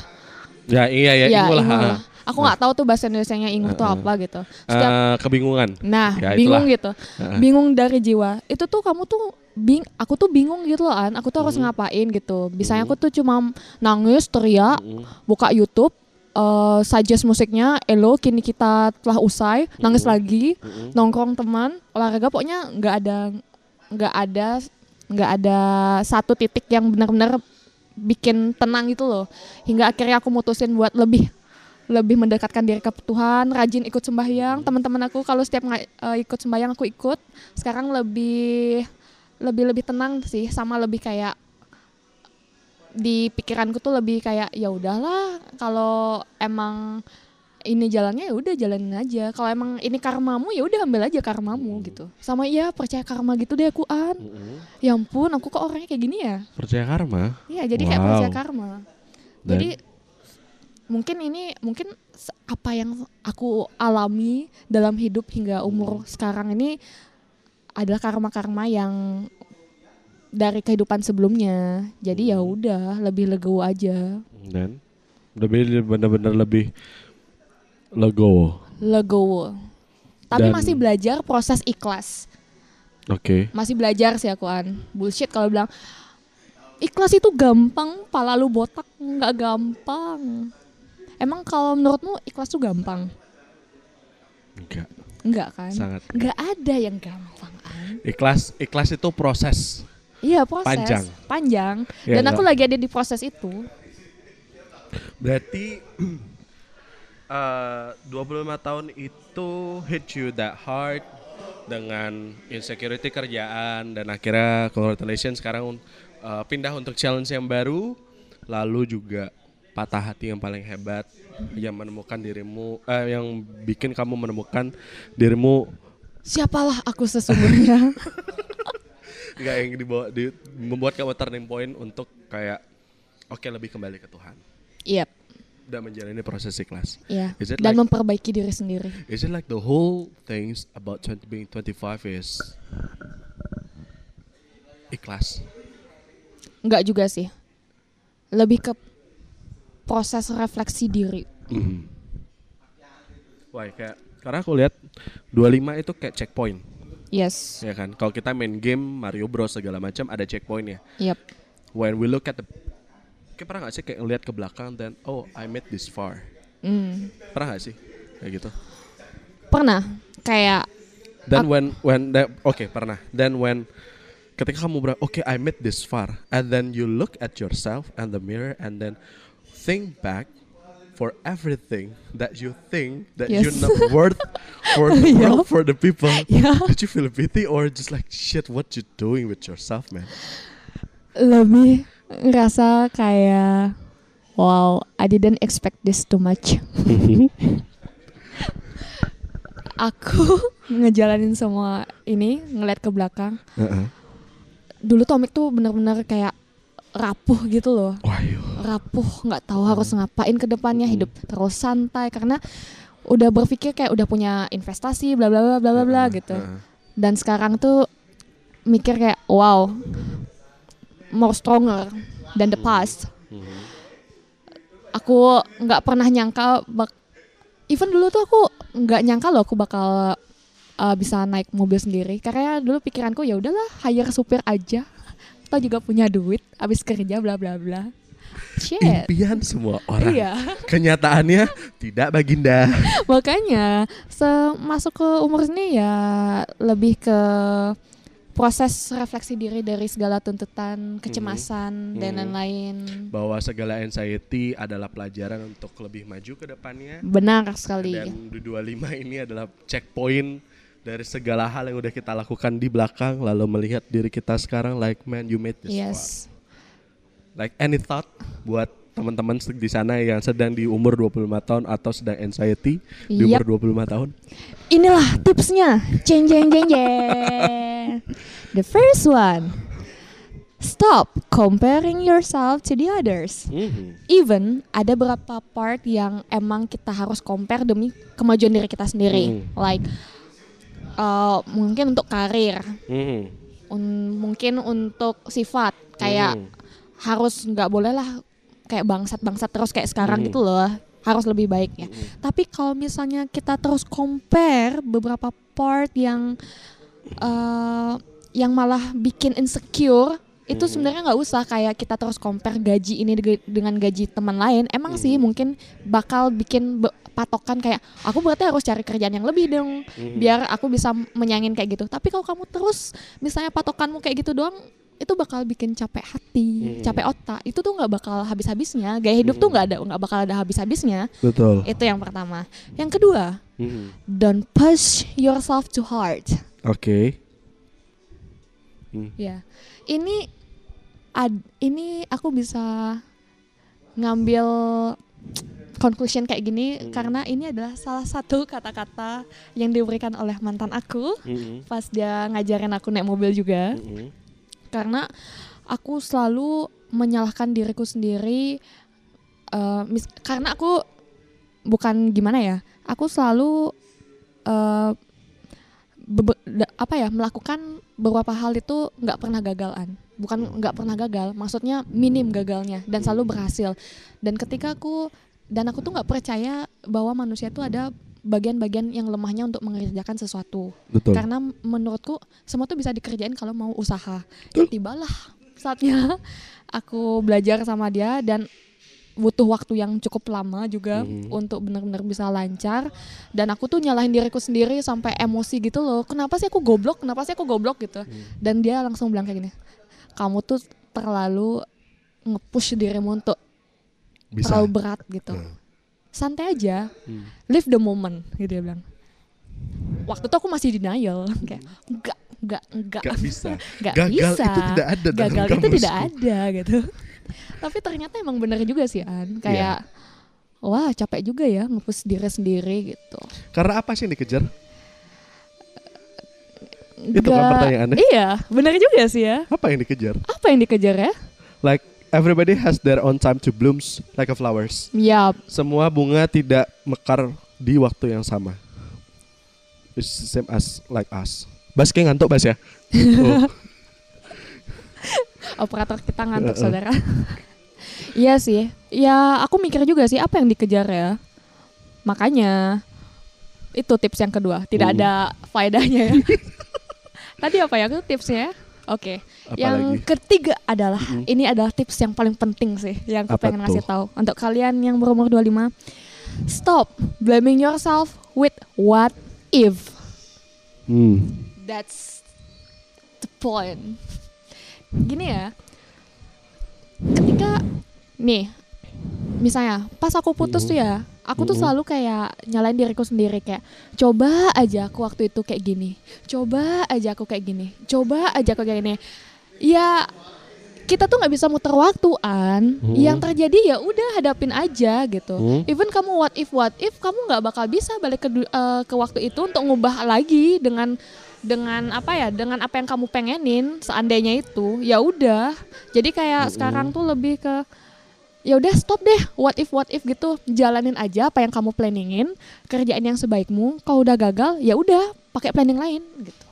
Speaker 3: ya iya ya,
Speaker 4: Ya,
Speaker 3: inguh lah.
Speaker 4: inguh
Speaker 3: ha.
Speaker 4: lah. Aku nggak tahu tuh bahasa Indonesianya inguh tuh
Speaker 3: Heeh.
Speaker 4: apa gitu. Setiap
Speaker 3: Eh, kebingungan.
Speaker 4: Nah,
Speaker 3: Ya,
Speaker 4: bingung
Speaker 3: itulah.
Speaker 4: gitu.
Speaker 3: Heeh.
Speaker 4: Bingung dari jiwa. Itu tuh kamu tuh bing aku tuh bingung gitu loh, An. Aku tuh harus
Speaker 3: Mhm.
Speaker 4: ngapain gitu. Bisanya
Speaker 3: Mhm.
Speaker 4: aku tuh cuma nangis, teriak,
Speaker 3: Mm.
Speaker 4: buka YouTube, eh suggest musiknya Elo kini kita telah usai, nangis
Speaker 3: Mhm.
Speaker 4: lagi,
Speaker 3: Mm-mm.
Speaker 4: nongkrong teman, olahraga pokoknya nggak ada nggak ada nggak ada satu titik yang benar-benar bikin tenang gitu loh. Hingga akhirnya aku mutusin buat lebih lebih mendekatkan diri ke Tuhan, rajin ikut sembahyang. Teman-teman aku kalau setiap eh, ikut sembahyang aku ikut. Sekarang lebih lebih lebih tenang sih, sama lebih kayak di pikiranku tuh lebih kayak ya udahlah kalau emang ini jalannya ya udah jalanin aja. Kalau emang ini karmamu ya udah ambil aja karmamu gitu. Sama iya percaya karma gitu deh aku an.
Speaker 3: Mm-mm.
Speaker 4: Ya ampun, aku kok orangnya kayak gini ya?
Speaker 3: Percaya karma.
Speaker 4: Iya, jadi kayak
Speaker 3: Wow.
Speaker 4: percaya karma.
Speaker 3: Dan-
Speaker 4: Jadi mungkin ini mungkin apa yang aku alami dalam hidup hingga umur sekarang ini adalah karma-karma yang dari kehidupan sebelumnya. Jadi ya udah, lebih legowo aja.
Speaker 3: Dan lebih benar-benar lebih legowo.
Speaker 4: Legowo. Tapi
Speaker 3: Dan-
Speaker 4: masih belajar proses ikhlas.
Speaker 3: Oke.
Speaker 4: Masih belajar sih aku an. Bullshit kalau bilang ikhlas itu gampang, pala lu botak nggak gampang. Emang kalau menurutmu ikhlas tuh gampang?
Speaker 3: Enggak.
Speaker 4: Enggak kan?
Speaker 3: Sangat
Speaker 4: Enggak ada yang gampang an.
Speaker 3: Ikhlas ikhlas itu proses.
Speaker 4: Iya proses.
Speaker 3: Panjang.
Speaker 4: Panjang.
Speaker 3: Iya,
Speaker 4: Dan aku
Speaker 3: dong.
Speaker 4: lagi ada di proses itu.
Speaker 3: Berarti eh 25 tahun itu hit you that hard dengan insecurity kerjaan dan akhirnya congratulations sekarang eh, pindah untuk challenge yang baru lalu juga patah hati yang paling hebat yang menemukan dirimu eh, yang bikin kamu menemukan dirimu
Speaker 4: Siapalah aku sesungguhnya?
Speaker 3: nggak yang dibawa di, membuat kamu turning point untuk kayak oke lebih kembali ke Tuhan
Speaker 4: Iya,
Speaker 3: dan menjalani proses ikhlas.
Speaker 4: iya.
Speaker 3: It
Speaker 4: Dan
Speaker 3: like-
Speaker 4: memperbaiki diri sendiri.
Speaker 3: Is it like the whole things about 20, being 25 is ikhlas?
Speaker 4: Enggak juga sih. Lebih ke proses refleksi diri.
Speaker 3: Wah, kayak karena aku lihat 25 itu kayak checkpoint,
Speaker 4: Yes.
Speaker 3: ya kan? Kalau kita main game Mario Bros segala macam ada checkpointnya.
Speaker 4: Yep.
Speaker 3: When we look at the Kayak pernah gak sih kayak ngeliat ke belakang dan oh I made this far.
Speaker 4: Hmm.
Speaker 3: Pernah gak sih kayak gitu?
Speaker 4: Pernah kayak
Speaker 3: Dan when when oke pernah. Then when ketika kamu ber oke I made this far and then you look at yourself and the mirror and then think back for everything that you think that you're
Speaker 4: Yes.
Speaker 3: not worth for the
Speaker 4: Yeah.
Speaker 3: world for the people.
Speaker 4: ya
Speaker 3: Did you feel pity or just like shit what you doing with yourself man?
Speaker 4: lebih ngerasa kayak wow, I didn't expect this too much. Aku ngejalanin semua ini ngeliat ke belakang. Dulu Tomik tuh bener-bener kayak rapuh gitu loh.
Speaker 3: Wah, yo.
Speaker 4: Rapuh nggak tahu harus ngapain ke depannya hidup terus santai karena udah berpikir kayak udah punya investasi bla bla bla bla bla bla gitu.
Speaker 3: Heeh.
Speaker 4: dan sekarang tuh mikir kayak wow more stronger than the past.
Speaker 3: Mhm.
Speaker 4: aku nggak pernah nyangka bak even dulu tuh aku nggak nyangka loh aku bakal uh, bisa naik mobil sendiri. Karena dulu pikiranku ya udahlah hire supir aja. Atau juga punya duit abis kerja bla bla bla shit
Speaker 3: Impian semua orang.
Speaker 4: iya
Speaker 3: Kenyataannya tidak baginda.
Speaker 4: makanya masuk ke umur ini ya lebih ke proses refleksi diri dari segala tuntutan kecemasan dan
Speaker 3: Mhm.
Speaker 4: lain-lain
Speaker 3: Bahwa segala anxiety adalah pelajaran untuk lebih maju ke depannya.
Speaker 4: benar sekali
Speaker 3: Dan di 25 ini adalah checkpoint dari segala hal yang udah kita lakukan di belakang lalu melihat diri kita sekarang like man you made this
Speaker 4: Yes.
Speaker 3: far. Like any thought buat teman-teman di sana yang sedang di umur 25 tahun atau sedang anxiety di
Speaker 4: Yap.
Speaker 3: umur 25 tahun?
Speaker 4: Inilah tipsnya. Jeng jeng jeng jeng. The first one. Stop comparing yourself to the others.
Speaker 3: Mhm.
Speaker 4: Even ada beberapa part yang emang kita harus compare demi kemajuan diri kita sendiri.
Speaker 3: Hmm.
Speaker 4: Like uh, mungkin untuk karir,
Speaker 3: Mhm.
Speaker 4: un- mungkin untuk sifat kayak
Speaker 3: Hmm.
Speaker 4: Harus nggak boleh lah kayak bangsat-bangsat terus kayak sekarang
Speaker 3: Hmm.
Speaker 4: gitu loh harus lebih baik ya tapi kalau misalnya kita terus compare beberapa part yang eh, yang malah bikin insecure itu
Speaker 3: Hmm.
Speaker 4: sebenarnya nggak usah kayak kita terus compare gaji ini dengan gaji teman lain emang sih
Speaker 3: Hmm.
Speaker 4: mungkin bakal bikin be- patokan kayak aku berarti harus cari kerjaan yang lebih dong
Speaker 3: Hmm.
Speaker 4: biar aku bisa menyangin kayak gitu tapi kalau kamu terus misalnya patokanmu kayak gitu doang itu bakal bikin capek hati
Speaker 3: Hmm.
Speaker 4: capek otak itu tuh nggak bakal habis-habisnya gaya hidup tuh nggak ada nggak bakal ada habis-habisnya
Speaker 3: Betul.
Speaker 4: itu yang pertama yang kedua
Speaker 3: Mhm.
Speaker 4: don't push yourself too hard
Speaker 3: Oke.
Speaker 4: ya ini ad- ini aku bisa ngambil conclusion kayak gini karena ini adalah salah satu kata-kata yang diberikan oleh mantan aku
Speaker 3: Mhm.
Speaker 4: pas dia ngajarin aku naik mobil juga
Speaker 3: Mhm.
Speaker 4: Karena aku selalu menyalahkan diriku sendiri eh, mis- karena aku bukan gimana ya aku selalu da- apa ya melakukan beberapa hal itu nggak pernah gagalan. Bukan nggak pernah gagal maksudnya minim gagalnya dan selalu berhasil. Dan ketika aku dan aku tuh nggak percaya bahwa manusia itu ada bagian-bagian yang lemahnya untuk mengerjakan sesuatu
Speaker 3: Betul.
Speaker 4: karena menurutku semua tuh bisa dikerjain kalau mau usaha. Ya, tibalah saatnya aku belajar sama dia dan butuh waktu yang cukup lama juga
Speaker 3: Mhm.
Speaker 4: untuk benar-benar bisa lancar dan aku tuh nyalahin diriku sendiri sampai emosi gitu loh. Kenapa sih aku goblok? Kenapa sih aku goblok gitu? Dan dia langsung bilang kayak gini. Kamu tuh terlalu nge-push dirimu untuk
Speaker 3: Bisa.
Speaker 4: terlalu berat gitu.
Speaker 3: Hmm.
Speaker 4: Santai aja
Speaker 3: Hmm.
Speaker 4: live the moment gitu dia bilang waktu itu aku masih denial kayak enggak enggak enggak
Speaker 3: Gak bisa.
Speaker 4: enggak
Speaker 3: Gagal
Speaker 4: bisa
Speaker 3: itu tidak ada
Speaker 4: gagal itu
Speaker 3: kamusku.
Speaker 4: tidak ada gitu tapi ternyata emang bener juga sih An kayak
Speaker 3: Iya.
Speaker 4: wah capek juga ya ngepus diri sendiri gitu
Speaker 3: Karena apa sih yang dikejar? Itu kan pertanyaannya.
Speaker 4: iya bener juga sih ya
Speaker 3: Apa yang dikejar?
Speaker 4: apa yang dikejar ya
Speaker 3: Like everybody has their own time to blooms like a flowers.
Speaker 4: ya
Speaker 3: Semua bunga tidak mekar di waktu yang sama. It's the same as like us. Bas kayak ngantuk Bas ya? Oh.
Speaker 4: operator kita ngantuk
Speaker 3: Heeh.
Speaker 4: saudara iya sih ya aku mikir juga sih apa yang dikejar ya makanya itu tips yang kedua tidak
Speaker 3: Hmm.
Speaker 4: ada faedahnya ya tadi apa ya itu tipsnya oke yang
Speaker 3: Apalagi?
Speaker 4: ketiga adalah
Speaker 3: Mm-mm.
Speaker 4: ini adalah tips yang paling penting sih yang aku
Speaker 3: Apa
Speaker 4: pengen
Speaker 3: tuh?
Speaker 4: ngasih tahu untuk kalian yang berumur 25 stop blaming yourself with what if
Speaker 3: Hmm.
Speaker 4: That's the point. Gini ya, ketika nih, misalnya pas aku putus tuh ya, aku tuh
Speaker 3: Mhm.
Speaker 4: selalu kayak nyalain diriku sendiri kayak coba aja aku waktu itu kayak gini, coba aja aku kayak gini, coba aja aku kayak gini. Ya kita tuh nggak bisa muter waktu an.
Speaker 3: Mhm.
Speaker 4: Yang terjadi ya udah hadapin aja gitu.
Speaker 3: Mhm.
Speaker 4: Even kamu what if what if kamu nggak bakal bisa balik ke eh, ke waktu itu untuk ngubah lagi dengan dengan apa ya dengan apa yang kamu pengenin seandainya itu ya udah jadi kayak sekarang tuh lebih ke ya udah stop deh what if what if gitu jalanin aja apa yang kamu planningin kerjaan yang sebaikmu kalau udah gagal ya udah pakai planning lain gitu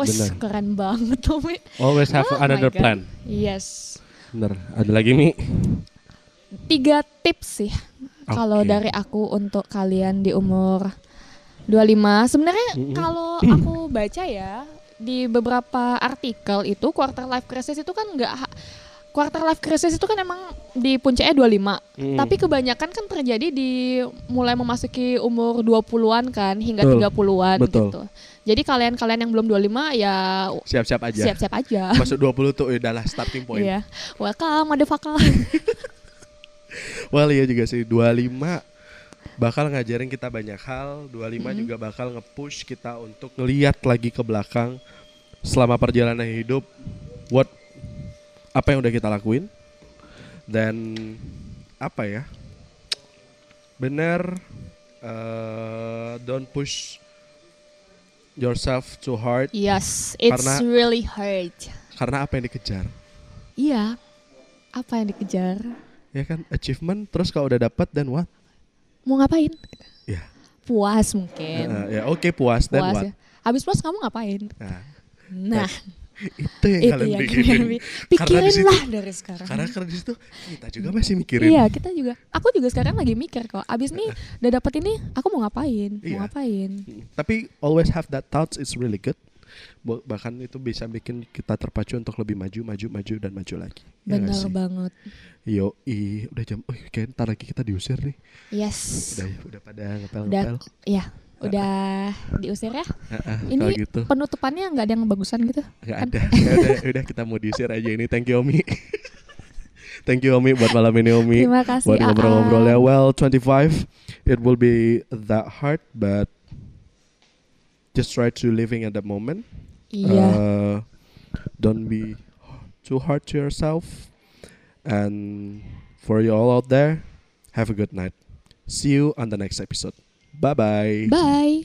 Speaker 4: Wes keren banget tuh Mi.
Speaker 3: Always have
Speaker 4: Oh
Speaker 3: another
Speaker 4: God.
Speaker 3: plan.
Speaker 4: yes
Speaker 3: Bener. Ada lagi Mi?
Speaker 4: tiga tips sih kalau
Speaker 3: Oke.
Speaker 4: dari aku untuk kalian di umur 25 sebenarnya
Speaker 3: Mm-mm.
Speaker 4: kalau aku baca ya di beberapa artikel itu quarter life crisis itu kan enggak quarter life crisis itu kan emang di puncaknya 25
Speaker 3: Mm.
Speaker 4: tapi kebanyakan kan terjadi di mulai memasuki umur 20-an kan hingga
Speaker 3: Betul.
Speaker 4: 30-an
Speaker 3: Betul.
Speaker 4: gitu jadi kalian-kalian yang belum 25 ya
Speaker 3: Siap-siap aja.
Speaker 4: siap-siap aja
Speaker 3: Masuk 20 tuh udahlah starting point.
Speaker 4: Iya, welcome motherfucker.
Speaker 3: Well iya juga sih 25 bakal ngajarin kita banyak hal. 25
Speaker 4: Mm-mm.
Speaker 3: juga bakal nge-push kita untuk ngeliat lagi ke belakang selama perjalanan hidup what apa yang udah kita lakuin dan apa ya? Bener eh, don't push yourself too hard
Speaker 4: Yes, it's
Speaker 3: Karena-
Speaker 4: really hard.
Speaker 3: karena apa yang dikejar.
Speaker 4: Iya. Apa yang dikejar?
Speaker 3: Ya kan achievement terus kalau udah dapat dan what?
Speaker 4: Mau ngapain?
Speaker 3: Ya.
Speaker 4: Puas mungkin.
Speaker 3: Ya oke puas dan what?
Speaker 4: ya. Habis puas kamu ngapain?
Speaker 3: Nah,
Speaker 4: Nah,
Speaker 3: itu yang
Speaker 4: itu
Speaker 3: kalian
Speaker 4: yang
Speaker 3: pikirin.
Speaker 4: kalian pi-
Speaker 3: Karena di situ-
Speaker 4: pikirinlah dari sekarang.
Speaker 3: Karena karena di situ kita juga masih mikirin.
Speaker 4: Iya, kita juga. Aku juga sekarang lagi mikir kok. Abis nih udah dapet ini, aku mau ngapain? Mau
Speaker 3: Iya.
Speaker 4: ngapain?
Speaker 3: Tapi always have that thoughts is really good. Bahkan itu bisa bikin kita terpacu untuk lebih maju, maju, maju dan maju lagi. Ya
Speaker 4: Benar banget.
Speaker 3: Yo, i, udah jam, oh kayak ntar lagi kita diusir nih.
Speaker 4: Yes.
Speaker 3: Udah, udah pada ngepel
Speaker 4: Udah, ya, udah diusir ya.
Speaker 3: Ini gitu.
Speaker 4: penutupannya nggak ada yang bagusan gitu.
Speaker 3: Nggak
Speaker 4: kan?
Speaker 3: ada. Ya udah, udah kita mau diusir aja ini. Thank you Omi. Thank you Omi buat malam ini Omi.
Speaker 4: Terima kasih.
Speaker 3: buat ngobrol-ngobrolnya. Well, 25 it will be that hard but just try to living at that moment.
Speaker 4: Iya.
Speaker 3: Uh, don't be too hard to yourself. And for you all out there, have a good night. See you on the next episode. Bye-bye.
Speaker 4: Bye.